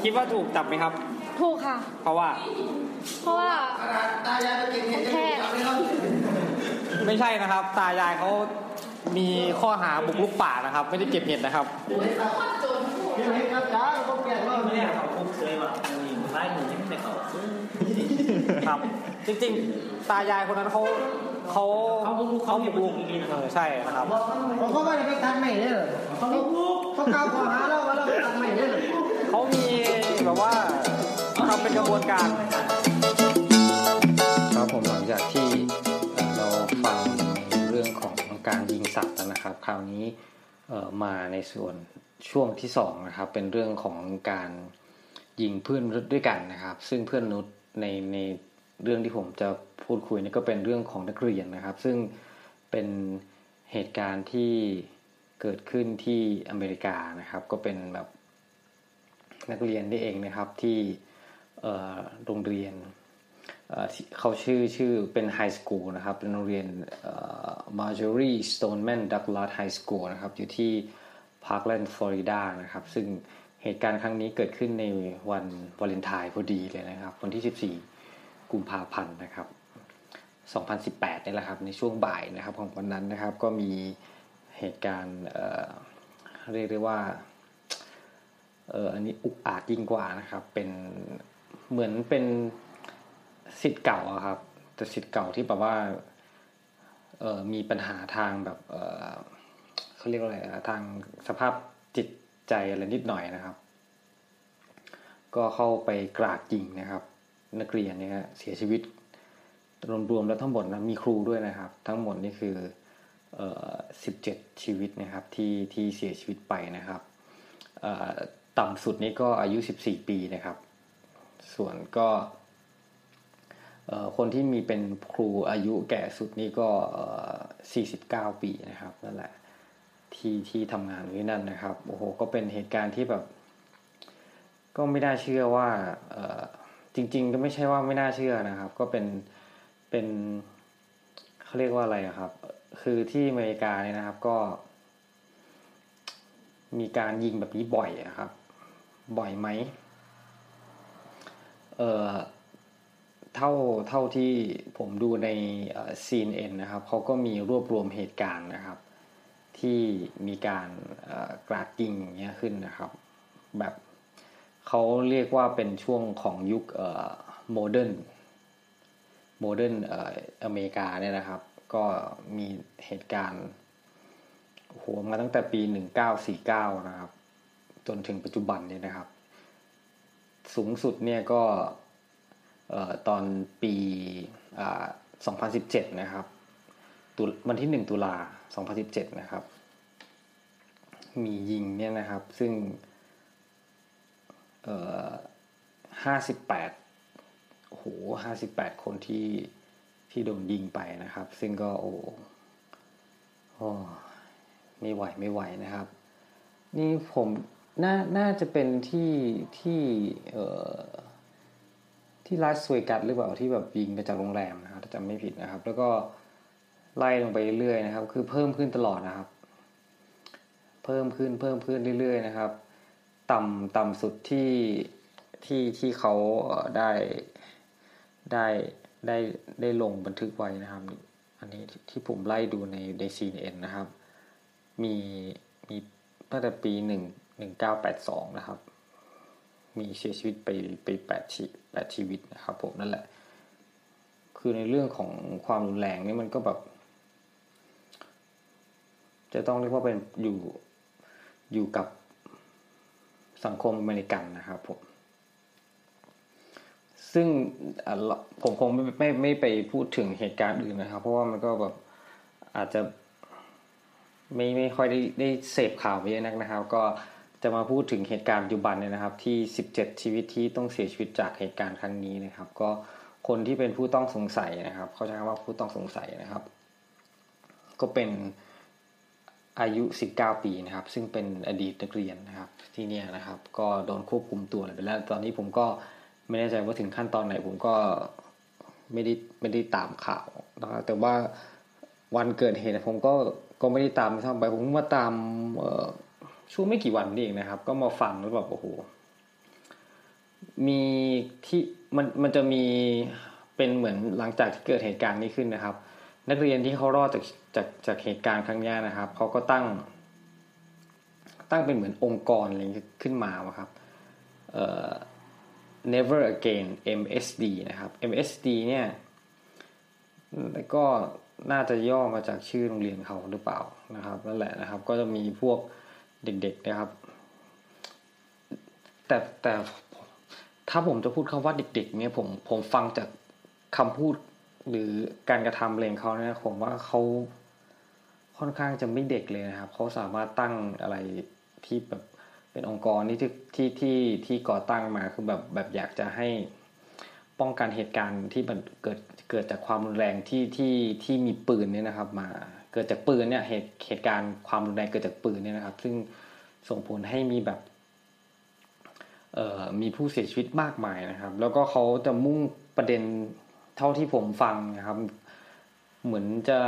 คิดว่าถูกจับไหมครับ ถูกค่ะ เพราะว่า เพราะว่าแค่ไม่ใช่นะครับ ตายายเขามีข้อหาบุกลุกป่านะครับ ไม่ได้เก็บเห็ดนะครับ ครับ จริงๆ ตายายคนนั้นเขาเขาเขาบุกรุกเออใช่ครับเขาก็ไม่ได้ไปตัดใหม่เลยเหรอเขาเขากล่าวข้อหาเราว่าเราไปตัดใหม่เลยเหรอเขามีแบบว่าทำเป็นกระบวนการครับผมหลังจากที่เอ่อเราฟังในเรื่องของการยิงสัตว์แล้วนะครับ คราวนี้เอ่อมาในส่วน ช่วงที่สองนะครับเป็นเรื่องของการยิงเพื่อนมนุษย์ด้วยกันนะครับ ซึ่งเพื่อนมนุษย์ในในเรื่องที่ผมจะพูดคุยนี่ก็เป็นเรื่องของนักเรียนนะครับ ซึ่งเป็นเหตุการณ์ที่เกิดขึ้นที่อเมริกานะครับ ก็เป็นแบบนักเรียนนี่เองนะครับที่โรงเรียนเขาชื่อชื่อเป็น high school นะครับเป็นโรงเรียนมาร์จอรีสโตนแมนดักลาส high school นะครับอยู่ที่ พาร์คแลนด์ฟลอริดานะครับ ซึ่งเหตุการณ์ครั้งนี้เกิดขึ้นในวันวาเลนไทน์พอดีเลยนะครับ วันที่ 14 กุมภาพันธ์นะครับ 2018นี่แหละครับ ในช่วงบ่ายนะครับของวันนั้นนะครับ ก็มีเหตุการณ์เรียกได้ว่าเอออันนี้อุกอาจยิ่งกว่านะครับ เป็นเหมือนเป็นสิทธิ์เก่าครับ แต่สิทธิ์เก่าที่แบบว่าเออมีปัญหาทางแบบเออ เขาเรียกว่าอะไรอะทางสภาพจิตใจอะไรนิดหน่อยนะครับ ก็เข้าไปกราดยิงนะครับ นักเรียนเนี่ยฮะเสียชีวิตรวมๆแล้วทั้งหมดนะมีครูด้วยนะครับ ทั้งหมดนี่คือเอ่อ17ชีวิตนะครับที่ที่เสียชีวิตไปนะครับต่ำสุดนี่ก็อายุ 14 ปีนะครับ ส่วนก็คนที่มีเป็นครูอายุแก่สุดนี่ก็ 49 ปีนะครับนั่นแหละ ที่ที่ทำงานอยู่ที่นั่นนะครับ โอ้โห ก็เป็นเหตุการณ์ที่แบบ ก็ไม่น่าเชื่อว่าจริง ๆ ก็ไม่ใช่ว่าไม่น่าเชื่อนะครับ ก็เป็นเป็นเขาเรียกว่าอะไระครับ คือที่อเมริกาเนี่ยนะครับก็ มีการยิงแบบนี้บ่อยอะครับ บ่อยไหมเอ่อเท่าเท่าที่ผมดูในซีนเอ็นนะครับเขาก็มีรวบรวมเหตุการณ์นะครับ ที่มีการกราดยิงอย่างเงี้ยขึ้นนะครับ แบบเขาเรียกว่าเป็นช่วงของยุค modern modern อเมริกาเนี่ยนะครับ ก็มีเหตุการณ์โอ้โหมาตั้งแต่ปี 1949 นะครับ จนถึงปัจจุบันเนี่ยนะครับ สูงสุดเนี่ยก็เอ่อตอนปีอ่า2017 นะครับตุวันที่ 1 ตุลา 2017 นะครับ มียิงเนี่ยนะครับ ซึ่งเอ่อ58 โอ้โห 58 คนที่ที่โดนยิงไปนะครับ ซึ่งก็โอ้โอ้ไม่ไหวไม่ไหวนะครับ นี่ผมน่าน่าจะเป็นที่ที่เอ่อที่ลาสเวกัสหรือเปล่าที่แบบยิงมาจากโรงแรมนะครับถ้าจำไม่ผิดนะครับ แล้วก็ ไล่ลงไปเรื่อยๆนะครับ คือเพิ่มขึ้นตลอดนะครับ เพิ่มขึ้นเพิ่มขึ้นเรื่อยๆนะครับ ต่ำต่ำสุดที่ที่ที่เขาได้ได้ได้ได้ลงบันทึกไว้นะครับ อันนี้ที่ผมไล่ดูในใน CNN นะครับ มีมีตั้งแต่ปีหนึ่งหนึ่งเก้าแปดสองนะครับ มีเสียชีวิตไปไปแปดชีแปดชีวิตนะครับผมนั่นแหละ คือในเรื่องของความรุนแรงนี่มันก็แบบ จะต้องเรียกว่าเป็นอยู่อยู่กับสังคมอเมริกันนะครับผมซึ่งผมคงไม่ไม่ไม่ไปพูดถึงเหตุการณ์อื่นนะครับ เพราะว่ามันก็แบบอาจจะไม่ไม่ค่อยได้ได้เสพข่าวเยอะนักนะครับ ก็จะมาพูดถึงเหตุการณ์ปัจจุบันเนี่ยนะครับ ที่ 17 ชีวิตที่ต้องเสียชีวิตจากเหตุการณ์ครั้งนี้นะครับ ก็คนที่เป็นผู้ต้องสงสัยนะครับ เขาใช้คำว่าผู้ต้องสงสัยนะครับ ก็เป็น อายุ 19 ปีนะครับ ซึ่งเป็นอดีตนักเรียนนะครับ ที่เนี่ยนะครับ ก็โดนควบคุมตัวไปแล้ว ตอนนี้ผมก็ไม่แน่ใจว่าถึงขั้นตอนไหน ผมก็ไม่ได้ไม่ได้ตามข่าวนะครับแต่ว่าวันเกิดเหตุผมก็ก็ไม่ได้ตามทำไปผมมาตามช่วงไม่กี่วันนี่เองนะครับ ก็มาฟังแล้วแบบโอ้โหมีที่มันมันจะมีเป็นเหมือนหลังจากที่เกิดเหตุการณ์นี้ขึ้นนะครับ นักเรียนที่เขารอดจากจากจากเหตุการณ์ครั้งนี้นะครับเขาก็ตั้ง ตั้งเป็นเหมือนองค์กรอะไรขึ้นมาครับเอ่อ never again MSD นะครับ MSD เนี่ยแล้วก็น่าจะย่อมาจากชื่อโรงเรียนเขาหรือเปล่านะครับนั่นแหละนะครับ ก็จะมีพวกเด็กๆนะครับ แต่แต่ถ้าผมจะพูดคำว่าเด็ก ๆ เนี่ยผมผมฟังจากคำพูด หรือการกระทำเพลงเขาเนี่ยผมว่าเขาค่อนข้างจะไม่เด็กเลยนะครับเขาสามารถตั้งอะไรที่แบบเป็นองค์กรที่ที่ที่ที่ก่อตั้งมาคือแบบแบบอยากจะให้ป้องกันเหตุการณ์ที่มันเกิดเกิดจากความรุนแรงที่ที่ที่มีปืนเนี่ยนะครับ มาเกิดจากปืนเนี่ยเหตุเหตุการณ์ความรุนแรงเกิดจากปืนเนี่ยนะครับ ซึ่งส่งผลให้มีแบบเอ่อมีผู้เสียชีวิตมากมายนะครับ แล้วก็เขาจะมุ่งประเด็น เท่าที่ผมฟังนะครับ เหมือนจะ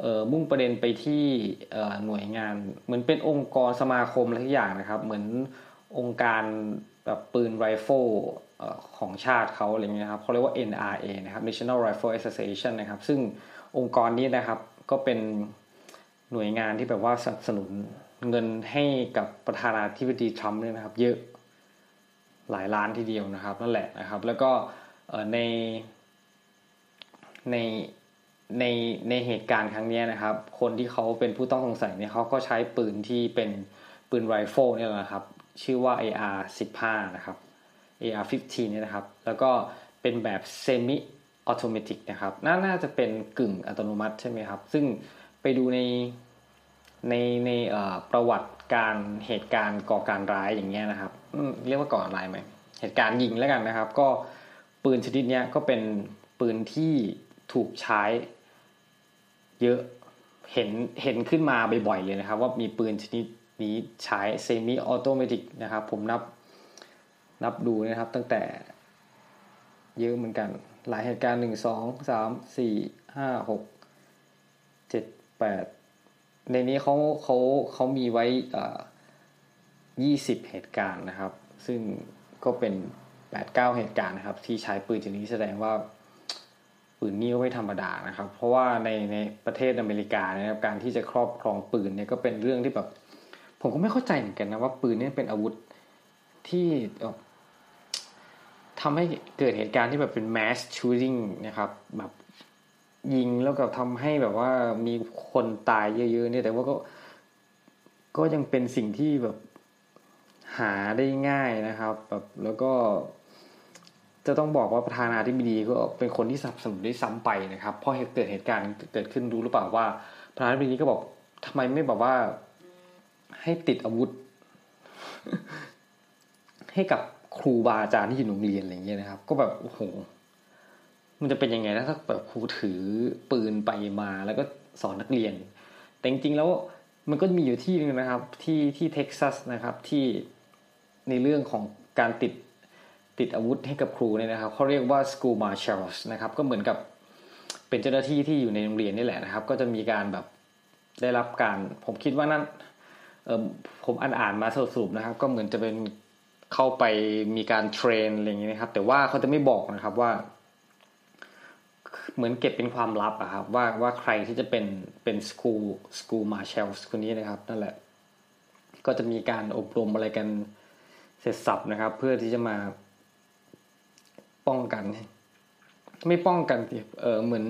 เอ่อมุ่งประเด็นไปที่เอ่อหน่วยงาน เหมือนเป็นองค์กรสมาคมอะไรทุกอย่างนะครับ เหมือนองค์การแบบปืนไรเฟิลของชาติเขาอะไรเงี้ยครับเขาเรียกว่า NRA นะครับ National Rifle Association นะครับ ซึ่งองค์กรนี้นะครับก็เป็นหน่วยงานที่แบบว่าสนับสนุนเงินให้กับประธานาธิบดีทรัมป์เนี่ยนะครับ เยอะหลายล้านทีเดียวนะครับ นั่นแหละนะครับ แล้วก็ ในในในในเหตุการณ์ครั้งนี้นะครับ คนที่เขาเป็นผู้ต้องสงสัยเนี่ยเขาก็ใช้ปืนที่เป็นปืนไรเฟิลเนี่ยนะครับ ชื่อว่า AR 15นะครับ AR 15เนี่ยนะครับ แล้วก็เป็นแบบ semi-automatic นะครับน่าน่าจะเป็นกึ่งอัตโนมัติใช่ไหมครับ ซึ่งไปดูในในในประวัติการเหตุการณ์ก่อการร้ายอย่างเงี้ยนะครับเรียกว่าก่อการร้ายไหมเหตุการณ์ยิงแล้วกันนะครับ ก็ ปืนชนิดนี้ก็เป็นปืนที่ถูกใช้เยอะเห็นเห็นขึ้นมาบ่อยๆเลยนะครับ ว่ามีปืนชนิดนี้ใช้ semi-automatic นะครับ ผมนับนับดูนะครับตั้งแต่เยอะเหมือนกัน หลายเหตุการณ์หนึ่งสองสามสี่ห้าหกเจ็ดแปดในนี้เขาเขาเขามีไว้ยี่สิบเหตุการณ์นะครับ ซึ่งก็เป็น แปดเก้าเหตุการณ์นะครับ ที่ใช้ปืนชนิดนี้แสดงว่าปืนนี้ไม่ธรรมดานะครับ เพราะว่าในในประเทศอเมริกานะครับการที่จะครอบครองปืนเนี่ยก็เป็นเรื่องที่แบบ ผมก็ไม่เข้าใจเหมือนกันนะว่าปืนนี่เป็นอาวุธที่ทำให้เกิดเหตุการณ์ที่แบบเป็น mass shooting นะครับ แบบยิงแล้วก็ทำให้แบบว่ามีคนตายเยอะ ๆ เนี่ยแต่ว่าก็ก็ยังเป็นสิ่งที่แบบหาได้ง่ายนะครับ แบบแล้วก็ จะต้องบอกว่าประธานาธิบดีก็เป็นคนที่สนับสนุนได้ซ้ำไปนะครับพอเกิดเหตุการณ์เกิดขึ้นรู้หรือเปล่าว่าประธานาธิบดีก็บอกทำไมไม่บอกว่า ให้ติดอาวุธ ให้กับครูบาอาจารย์ที่อยู่โรงเรียนอะไรเงี้ยนะครับ ก็แบบโอ้โหมันจะเป็นยังไงนะถ้าแบบครูถือปืนไปมาแล้วก็สอนนักเรียน แต่จริงๆแล้วมันก็มีอยู่ที่นึงนะครับ ที่ที่เท็กซัสนะครับที่ในเรื่องของการติด ติดอาวุธให้กับครูเนี่ยนะครับเขาเรียกว่า school marshals นะครับก็เหมือนกับเป็นเจ้าหน้าที่ที่อยู่ในโรงเรียนนี่แหละนะครับ ก็จะมีการแบบได้รับการผมคิดว่านั่นผมอ่านอ่านมาสรุปนะครับ ก็เหมือนจะเป็นเข้าไปมีการเทรนอะไรอย่างนี้นะครับ แต่ว่าเขาจะไม่บอกนะครับว่า เหมือนเก็บเป็นความลับอะครับว่าว่าใครที่จะเป็นเป็นสกูสกูมาเชลส์คนนี้นะครับ นั่นแหละ ก็จะมีการอบรมอะไรกันเสร็จสับนะครับ เพื่อที่จะมา ป้องกัน ไม่ป้องกันเออเหมือน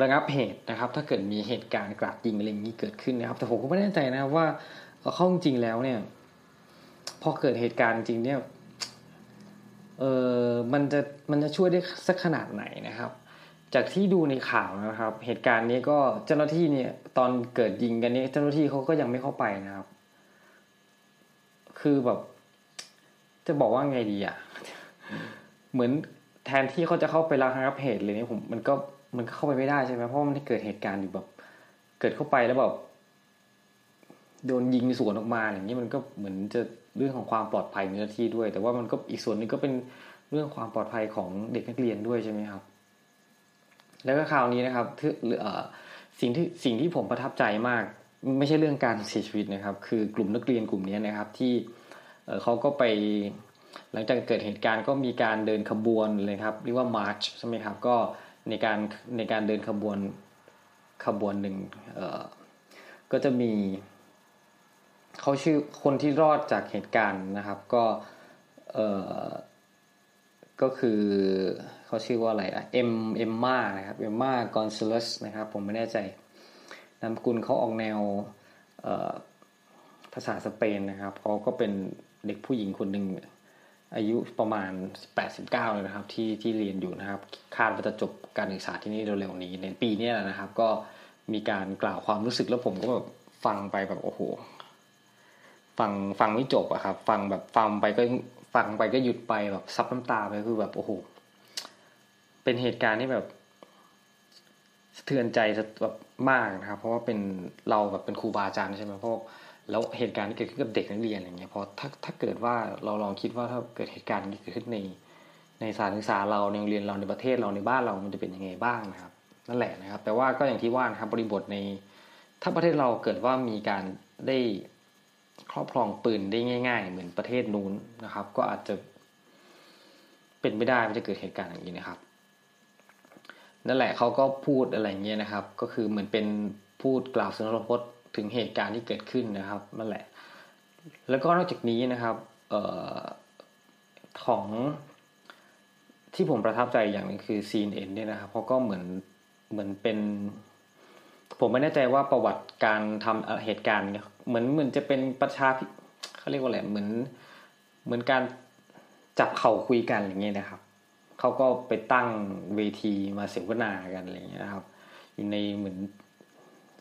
ระงับเหตุนะครับ ถ้าเกิดมีเหตุการณ์กราดยิงอะไรอย่างนี้เกิดขึ้นนะครับ แต่ผมก็ไม่แน่ใจนะครับว่าเข้าจริงแล้วเนี่ย พอเกิดเหตุการณ์จริงเนี่ยเออมันจะมันจะช่วยได้สักขนาดไหนนะครับ จากที่ดูในข่าวนะครับ เหตุการณ์นี้ก็เจ้าหน้าที่เนี่ย ตอนเกิดยิงกันนี้เจ้าหน้าที่เขาก็ยังไม่เข้าไปนะครับ คือแบบ จะบอกว่าไงดีอะ เหมือนแทนที่เขาจะเข้าไประงับเหตุเลยเนี่ยผมมันก็มันเข้าไปไม่ได้ใช่ไหมเพราะมันเกิดเหตุการณ์อยู่แบบ เกิดเข้าไปแล้วแบบโดนยิงสวนออกมาอย่างนี้มันก็เหมือนจะเรื่องของความปลอดภัยในหน้าที่ด้วย แต่ว่ามันก็อีกส่วนนึงก็เป็นเรื่องความปลอดภัยของเด็กนักเรียนด้วยใช่ไหมครับ แล้วก็คราวนี้นะครับที่สิ่งที่สิ่งที่ผมประทับใจมาก ไม่ใช่เรื่องการเสียชีวิตนะครับ คือกลุ่มนักเรียนกลุ่มนี้นะครับ ที่เขาก็ไป หลังจากเกิดเหตุการณ์ก็มีการเดินขบวนเลยครับเรียกว่ามาร์ชใช่ไหมครับก็ในการในการเดินขบวนขบวนหนึ่งก็จะมีเขาชื่อคนที่รอดจากเหตุการณ์นะครับ ก็เออก็คือเขาชื่อว่าอะไรอะเอ็มเอ็มมานะครับเอ็มมากอนซเลสนะครับผมไม่แน่ใจนามกุลเขาออกแนวภาษาสเปนนะครับเขาก็เป็นเด็กผู้หญิงคนหนึ่ง อายุประมาณ 89เลยนะครับที่ที่เรียนอยู่นะครับ คาดว่าจะจบการศึกษาที่นี่เร็วๆนี้ ในปีนี้แหละนะครับ ก็มีการกล่าวความรู้สึกแล้วผมก็แบบฟังไปแบบโอ้โหฟังฟังไม่จบอะครับ ฟังแบบฟังไปก็ฟังไปก็หยุดไปแบบซับน้ำตาไปคือแบบโอ้โหเป็นเหตุการณ์ที่แบบสะเทือนใจแบบมากนะครับ เพราะว่าเป็นเราแบบเป็นครูบาอาจารย์ใช่ไหมเพราะ แล้วเหตุการณ์ที่เกิดขึ้นกับเด็กนักเรียนอย่างเงี้ยพอถ้าถ้าเกิดว่าเราลองคิดว่าถ้าเกิดเหตุการณ์นี้เกิดขึ้นในในสถานศึกษาเราในโรงเรียนเราในประเทศเราในบ้านเรามันจะเป็นยังไงบ้างนะครับ นั่นแหละนะครับ แต่ว่าก็อย่างที่ว่านะครับบริบทใน ถ้าประเทศเราเกิดว่ามีการได้ครอบครองปืนได้ง่าย ๆ เหมือนประเทศนู้นนะครับ ก็อาจจะเป็นไม่ได้มันจะเกิดเหตุการณ์อย่างนี้นะครับ นั่นแหละเขาก็พูดอะไรเงี้ยนะครับ ก็คือเหมือนเป็นพูดกล่าวสุนทรพจน์ ถึงเหตุการณ์ที่เกิดขึ้นนะครับนั่นแหละ แล้วก็นอกจากนี้นะครับออของที่ผมประทับใจอย่างหนึงคือซีนเอ็นเนี่ยนะครับเขาก็เหมือนเหมือนเป็น ผมไม่แน่ใจว่าประวัติการทำเอ่อเหตุการณ์เนี่ยเหมือนเหมือนจะเป็นประชาพิเขาเรียกว่าอะไรเหมือนเหมือนการจับเข่าคุยกันอย่างเงี้ยนะครับเขาก็ไปตั้งเวทีมาเสวนากันอะไรเงี้ยนะครับ อยู่ในเหมือน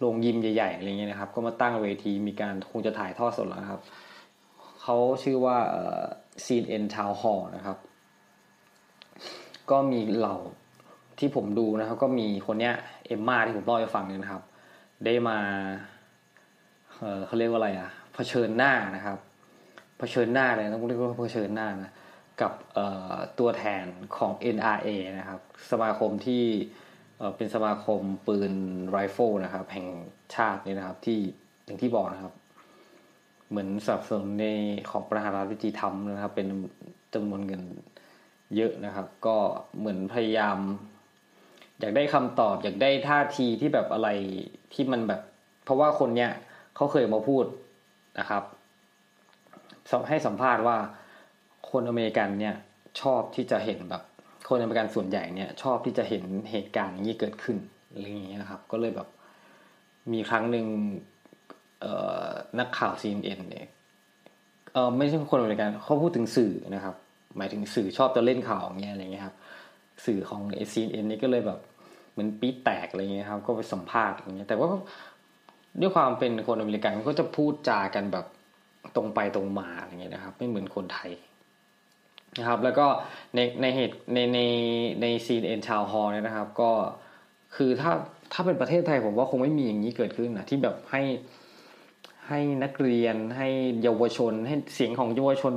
โรงยิมใหญ่ๆอะไรเงี้ยนะครับ ก็มาตั้งเวทีมีการคงจะถ่ายทอดสดแล้วครับเขาชื่อว่าซีนเอ็นทาวฮอลนะครับ ก็มีเหล่าที่ผมดูนะครับ ก็มีคนเนี้ยเอมมาที่ผมเล่าให้ฟังเนี่ยนะครับ ได้มาเออเขาเรียกว่าอะไรอะเผชิญหน้านะครับเผชิญหน้าเลยต้องเรียกว่าเผชิญหน้านะกับตัวแทนของ NRA นะครับ สมาคมที่ เป็นสมาคมปืนไรเฟิลนะครับแห่งชาตินี่นะครับที่อย่างที่บอกนะครับ เหมือนสนับสนุนในของประธานาธิบดีทำนะครับ เป็นจำนวนเงินเยอะนะครับ ก็เหมือนพยายาม อยากได้คำตอบ อยากได้ท่าทีที่แบบอะไรที่มันแบบ เพราะว่าคนเนี้ยเขาเคยมาพูดนะครับให้สัมภาษณ์ว่าคนอเมริกันเนี่ยชอบที่จะเห็นแบบ คนอเมริกันส่วนใหญ่เนี่ยชอบที่จะเห็นเหตุการณ์อย่างนี้เกิดขึ้นอะไรอย่างเงี้ยครับ ก็เลยแบบมีครั้งหนึ่งนักข่าว CNN เนี่ยเออไม่ใช่คนอเมริกันเขาพูดถึงสื่อนะครับ หมายถึงสื่อชอบจะเล่นข่าวอย่างเงี้ยอะไรเงี้ยครับ สื่อของ CNN นี่ก็เลยแบบเหมือนปรี๊ดแตกอะไรเงี้ยครับ ก็ไปสัมภาษณ์อย่างเงี้ยแต่ว่าด้วยความเป็นคนอเมริกันก็จะพูดจากันแบบตรงไปตรงมาอะไรเงี้ยนะครับ ไม่เหมือนคนไทย นะครับ แล้วก็ในในเหตุในในใน CNN Town Hall เนี่ยนะครับ ก็คือถ้าถ้าเป็นประเทศไทยผมว่าคงไม่มีอย่างนี้เกิดขึ้นนะที่แบบให้ให้นักเรียนให้เยาวชน ให้เสียงของเยาวชน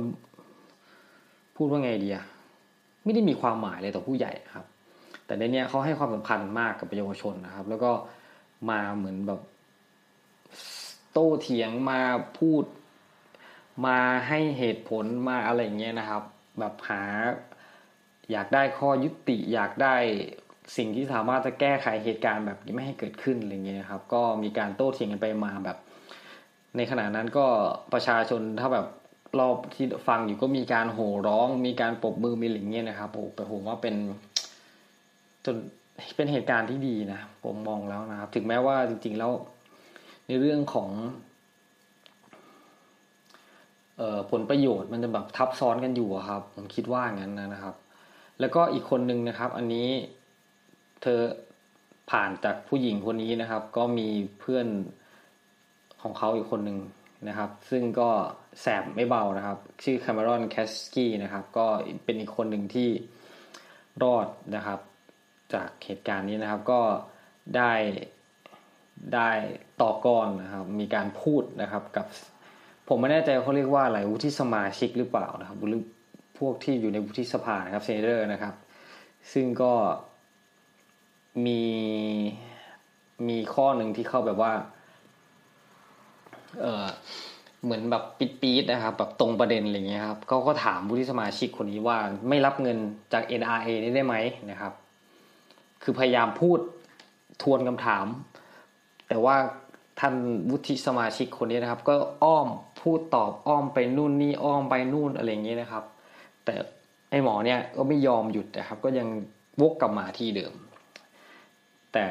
พูดว่าไงดีอะไม่ได้มีความหมายเลยต่อผู้ใหญ่ครับ แต่ในเนี้ยเขาให้ความสำคัญมากกับเยาวชนนะครับ แล้วก็มาเหมือนแบบโต้เถียงมาพูด มาให้เหตุผลมาอะไรเงี้ยนะครับ แบบหา อยากได้ข้อยุติอยากได้สิ่งที่สามารถจะแก้ไขเหตุการณ์แบบนี้ไม่ให้เกิดขึ้นอะไรเงี้ยครับ ก็มีการโต้เถียงกันไปมาแบบ ในขณะนั้นก็ประชาชนถ้าแบบรอบที่ฟังอยู่ก็มีการโห่ร้อง มีการปรบมือมีอะไรเงี้ยนะครับโอ้แต่ผมว่าเป็น จนเป็นเหตุการณ์ที่ดีนะ ผมมองแล้วนะครับ ถึงแม้ว่าจริงๆแล้วในเรื่องของ ผลประโยชน์มันจะแบบทับซ้อนกันอยู่ครับ ผมคิดว่างั้นนะครับ แล้วก็อีกคนนึงนะครับ อันนี้เธอผ่านจากผู้หญิงคนนี้นะครับ ก็มีเพื่อนของเขาอีกคนหนึ่งนะครับ ซึ่งก็แสบไม่เบานะครับ ชื่อคาร์มรอนแคสกี้นะครับ ก็เป็นอีกคนหนึ่งที่รอดนะครับ จากเหตุการณ์นี้นะครับ ก็ได้ได้ต่อกรนะครับ มีการพูดนะครับกับ ผมไม่แน่ใจเขาเรียกว่าอะไรวุฒิสมาชิกหรือเปล่านะครับหรือพวกที่อยู่ในวุฒิสภานะครับ senator นะครับ ซึ่งก็มีมีข้อหนึ่งที่เข้าแบบว่า เออเหมือนแบบปิดปีดนะครับ แบบตรงประเด็นอะไรเงี้ยครับเขาก็ถามวุฒิสมาชิกคนนี้ว่าไม่รับเงินจาก NRA นี่ได้ไหมนะครับ คือพยายามพูดทวนคำถาม แต่ว่าท่านวุฒิสมาชิกคนนี้นะครับ ก็อ้อม พูดตอบอ้อมไปนู่นนี่อ้อมไปนู่นอะไรอย่างเงี้นะครับ แต่ไอหมอเนี่ยก็ไม่ยอมหยุดนะครับ ก็ยังวกกลับมาที่เดิม แต่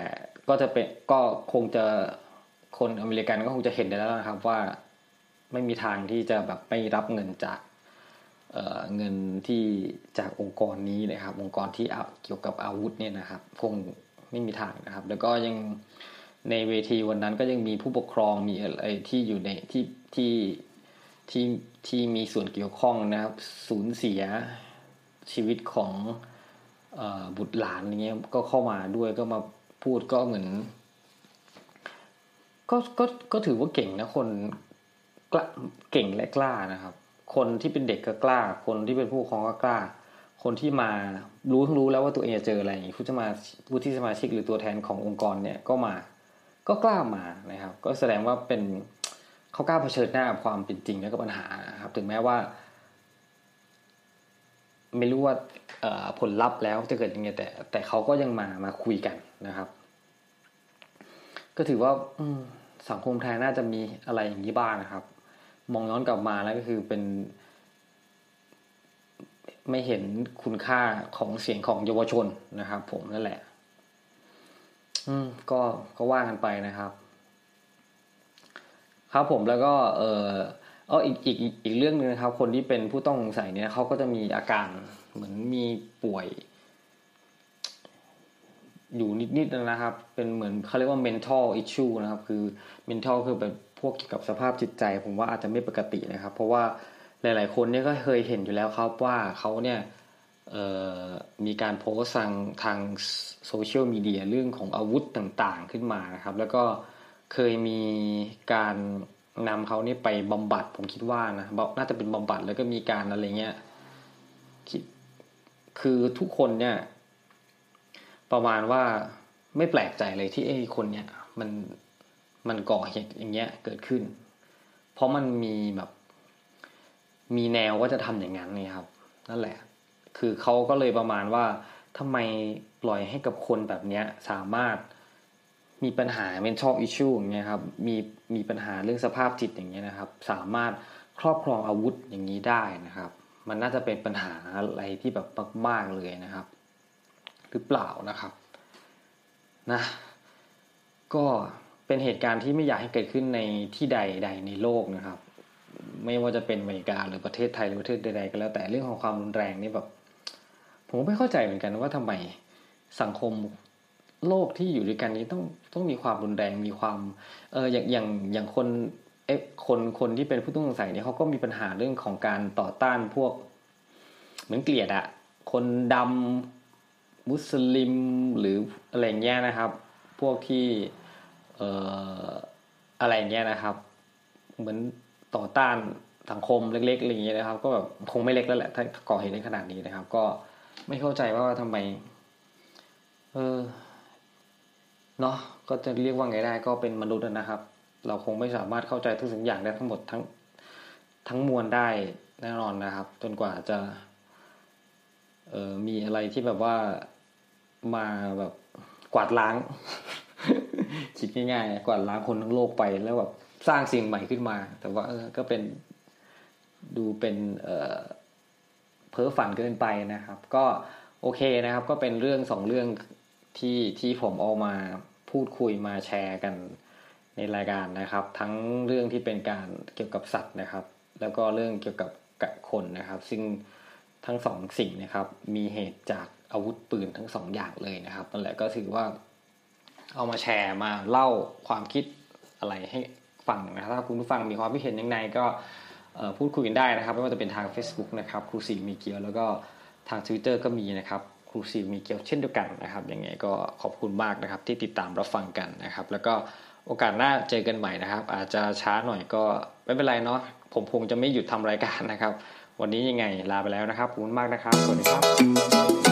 ก็จะเป็นก็คงจะคนอเมริกันก็คงจะเห็นได้แล้วนะครับว่าไม่มีทางที่จะแบบไม่รับเงินจากเเงินที่จากองค์กรนี้นะครับ องค์กรที่เกี่ยวกับอาวุธเนี่ยนะครับ คงไม่มีทางนะครับ แล้วก็ยังในเวทีวันนั้นก็ยังมีผู้ปกครองมีอะไรที่อยู่ในที่ที่ ที่ที่มีส่วนเกี่ยวข้องนะครับ สูญเสียชีวิตของอบุตรหลานอย่างเงี้ยก็เข้ามาด้วยก็มาพูดก็เหมือน ก็ก็ก็ถือว่าเก่งนะคนกล้าเก่งและกล้านะครับ คนที่เป็นเด็กก็กล้า คนที่เป็นผู้ปกครองก็กล้า คนที่มารู้ทั้งรู้แล้วว่าตัวเองจะเจออะไรผู้จะมาผู้ที่สมาชิกหรือตัวแทนขององค์กรเนี่ยก็มา ก็กล้ามานะครับ ก็แสดงว่าเป็น เขากล้าเผชิญหน้ากับความเป็นจริงและกับปัญหาครับ ถึงแม้ว่า ไม่รู้ว่าผลลัพธ์แล้วจะเกิดยังไงแต่ แต่เขาก็ยังมามาคุยกันนะครับ ก็ถือว่าสังคมไทยน่าจะมีอะไรอย่างนี้บ้างนะครับ มองย้อนกลับมาแล้วก็คือเป็น ไม่เห็นคุณค่าของเสียงของเยาวชนนะครับ ผมนั่นแหละ อืมก็ก็ว่ากันไปนะครับ ครับผมแล้วก็เออเอออีกอีกอีกเรื่องหนึ่งนะครับ คนที่เป็นผู้ต้องสงสัยเนี่ยเขาก็จะมีอาการเหมือนมีป่วย อยู่นิดๆนะครับ เป็นเหมือนเขาเรียกว่า mental issue นะครับ คือ mental คือแบบพวกเกี่ยวกับสภาพจิตใจ ผมว่าอาจจะไม่ปกตินะครับ เพราะว่าหลาย ๆ คนเนี่ยก็เคยเห็นอยู่แล้วครับว่าเขาเนี่ยมีการโพสต์ทางทางโซเชียลมีเดียเรื่องของอาวุธต่างๆขึ้นมานะครับ แล้วก็เเคยมีการนำเขานี่ไปบำบัดผมคิดว่านะน่าจะเป็นบำบัดแล้วก็มีการอะไรเงี้ยคิดคือทุกคนเนี่ย ประมาณว่าไม่แปลกใจเลยที่ไอ้คนเนี่ย มันมันก่อเหตุอย่างเงี้ยเกิดขึ้น เพราะมันมีแบบ มีแนวว่าจะทำอย่างนั้นนี่ครับ นั่นแหละ คือเขาก็เลยประมาณว่าทำไมปล่อยให้กับคนแบบเนี้ยสามารถ มีปัญหา mental issue อย่างเงี้ยครับมีมีปัญหาเรื่องสภาพจิตอย่างเงี้ยนะครับ สามารถครอบครองอาวุธอย่างนี้ได้นะครับ มันน่าจะเป็นปัญหาอะไรที่แบบมากๆเลยนะครับ หรือเปล่านะครับนะก็เป็นเหตุการณ์ที่ไม่อยากให้เกิดขึ้นในที่ใดใดในโลกนะครับ ไม่ว่าจะเป็นอเมริกาหรือประเทศไทยหรือประเทศใดๆก็แล้วแต่เรื่องของความรุนแรงนี่แบบ ผมไม่เข้าใจเหมือนกันว่าทำไมสังคมโลกที่อยู่ด้วยกันนี้ต้อง ต้องมีความรุนแรงมีความเอออย่างอย่างอย่างคนเอ๊ะคนคนที่เป็นผู้ต้องสงสัยเนี่ยเขาก็มีปัญหาเรื่องของการต่อต้านพวก เหมือนเกลียดอะคนดำมุสลิมหรืออะไรเงี้ยนะครับ พวกที่เอ่ออะไรเงี้ยนะครับ เหมือนต่อต้านสังคมเล็กๆอะไรเงี้ยนะครับ ก็แบบคงไม่เล็กแล้วแหละถ้าก่อเหตุในขนาดนี้นะครับ ก็ไม่เข้าใจว่าทำไม เออ เนาะก็จะเรียกว่าไงได้ก็เป็นมนุษย์นะครับ เราคงไม่สามารถเข้าใจทุกสิ่งอย่างได้ทั้งหมดทั้งทั้งมวลได้แน่นอนนะครับ จนกว่าจะเออมีอะไรที่แบบว่ามาแบบกวาดล้าง คิดง่ายๆกวาดล้างคนทั้งโลกไปแล้วแบบสร้างสิ่งใหม่ขึ้นมา แต่ว่าเออก็เป็นดูเป็นเออเพ้อฝันเกินไปนะครับ ก็โอเคนะครับ ก็เป็นเรื่องสองเรื่อง ที่ที่ผมเอามาพูดคุยมาแชร์กันในรายการนะครับ ทั้งเรื่องที่เป็นการเกี่ยวกับสัตว์นะครับ แล้วก็เรื่องเกี่ยวกับกับคนนะครับ ซึ่งทั้งสองสิ่งนะครับ มีเหตุจากอาวุธปืนทั้งสองอย่างเลยนะครับนั่นแหละก็ถือว่าเอามาแชร์มาเล่าความคิดอะไรให้ฟังนะครับถ้าคุณผู้ฟังมีความคิดเห็นยังไงก็พูดคุยกันได้นะครับ ไม่ว่าจะเป็นทาง Facebook นะครับครูสีมีเกียวแล้วก็ทาง Twitter ก็มีนะครับ รูซีมีเกียวเช่นเดียวกันนะครับยังไงก็ขอบคุณมากนะครับที่ติดตามรับฟังกันนะครับ แล้วก็โอกาสหน้าเจอกันใหม่นะครับ อาจจะช้าหน่อยก็ไม่เป็นไรเนาะผมคงจะไม่หยุดทำรายการนะครับ วันนี้ยังไงลาไปแล้วนะครับขอบคุณมากนะครับ สวัสดีครับ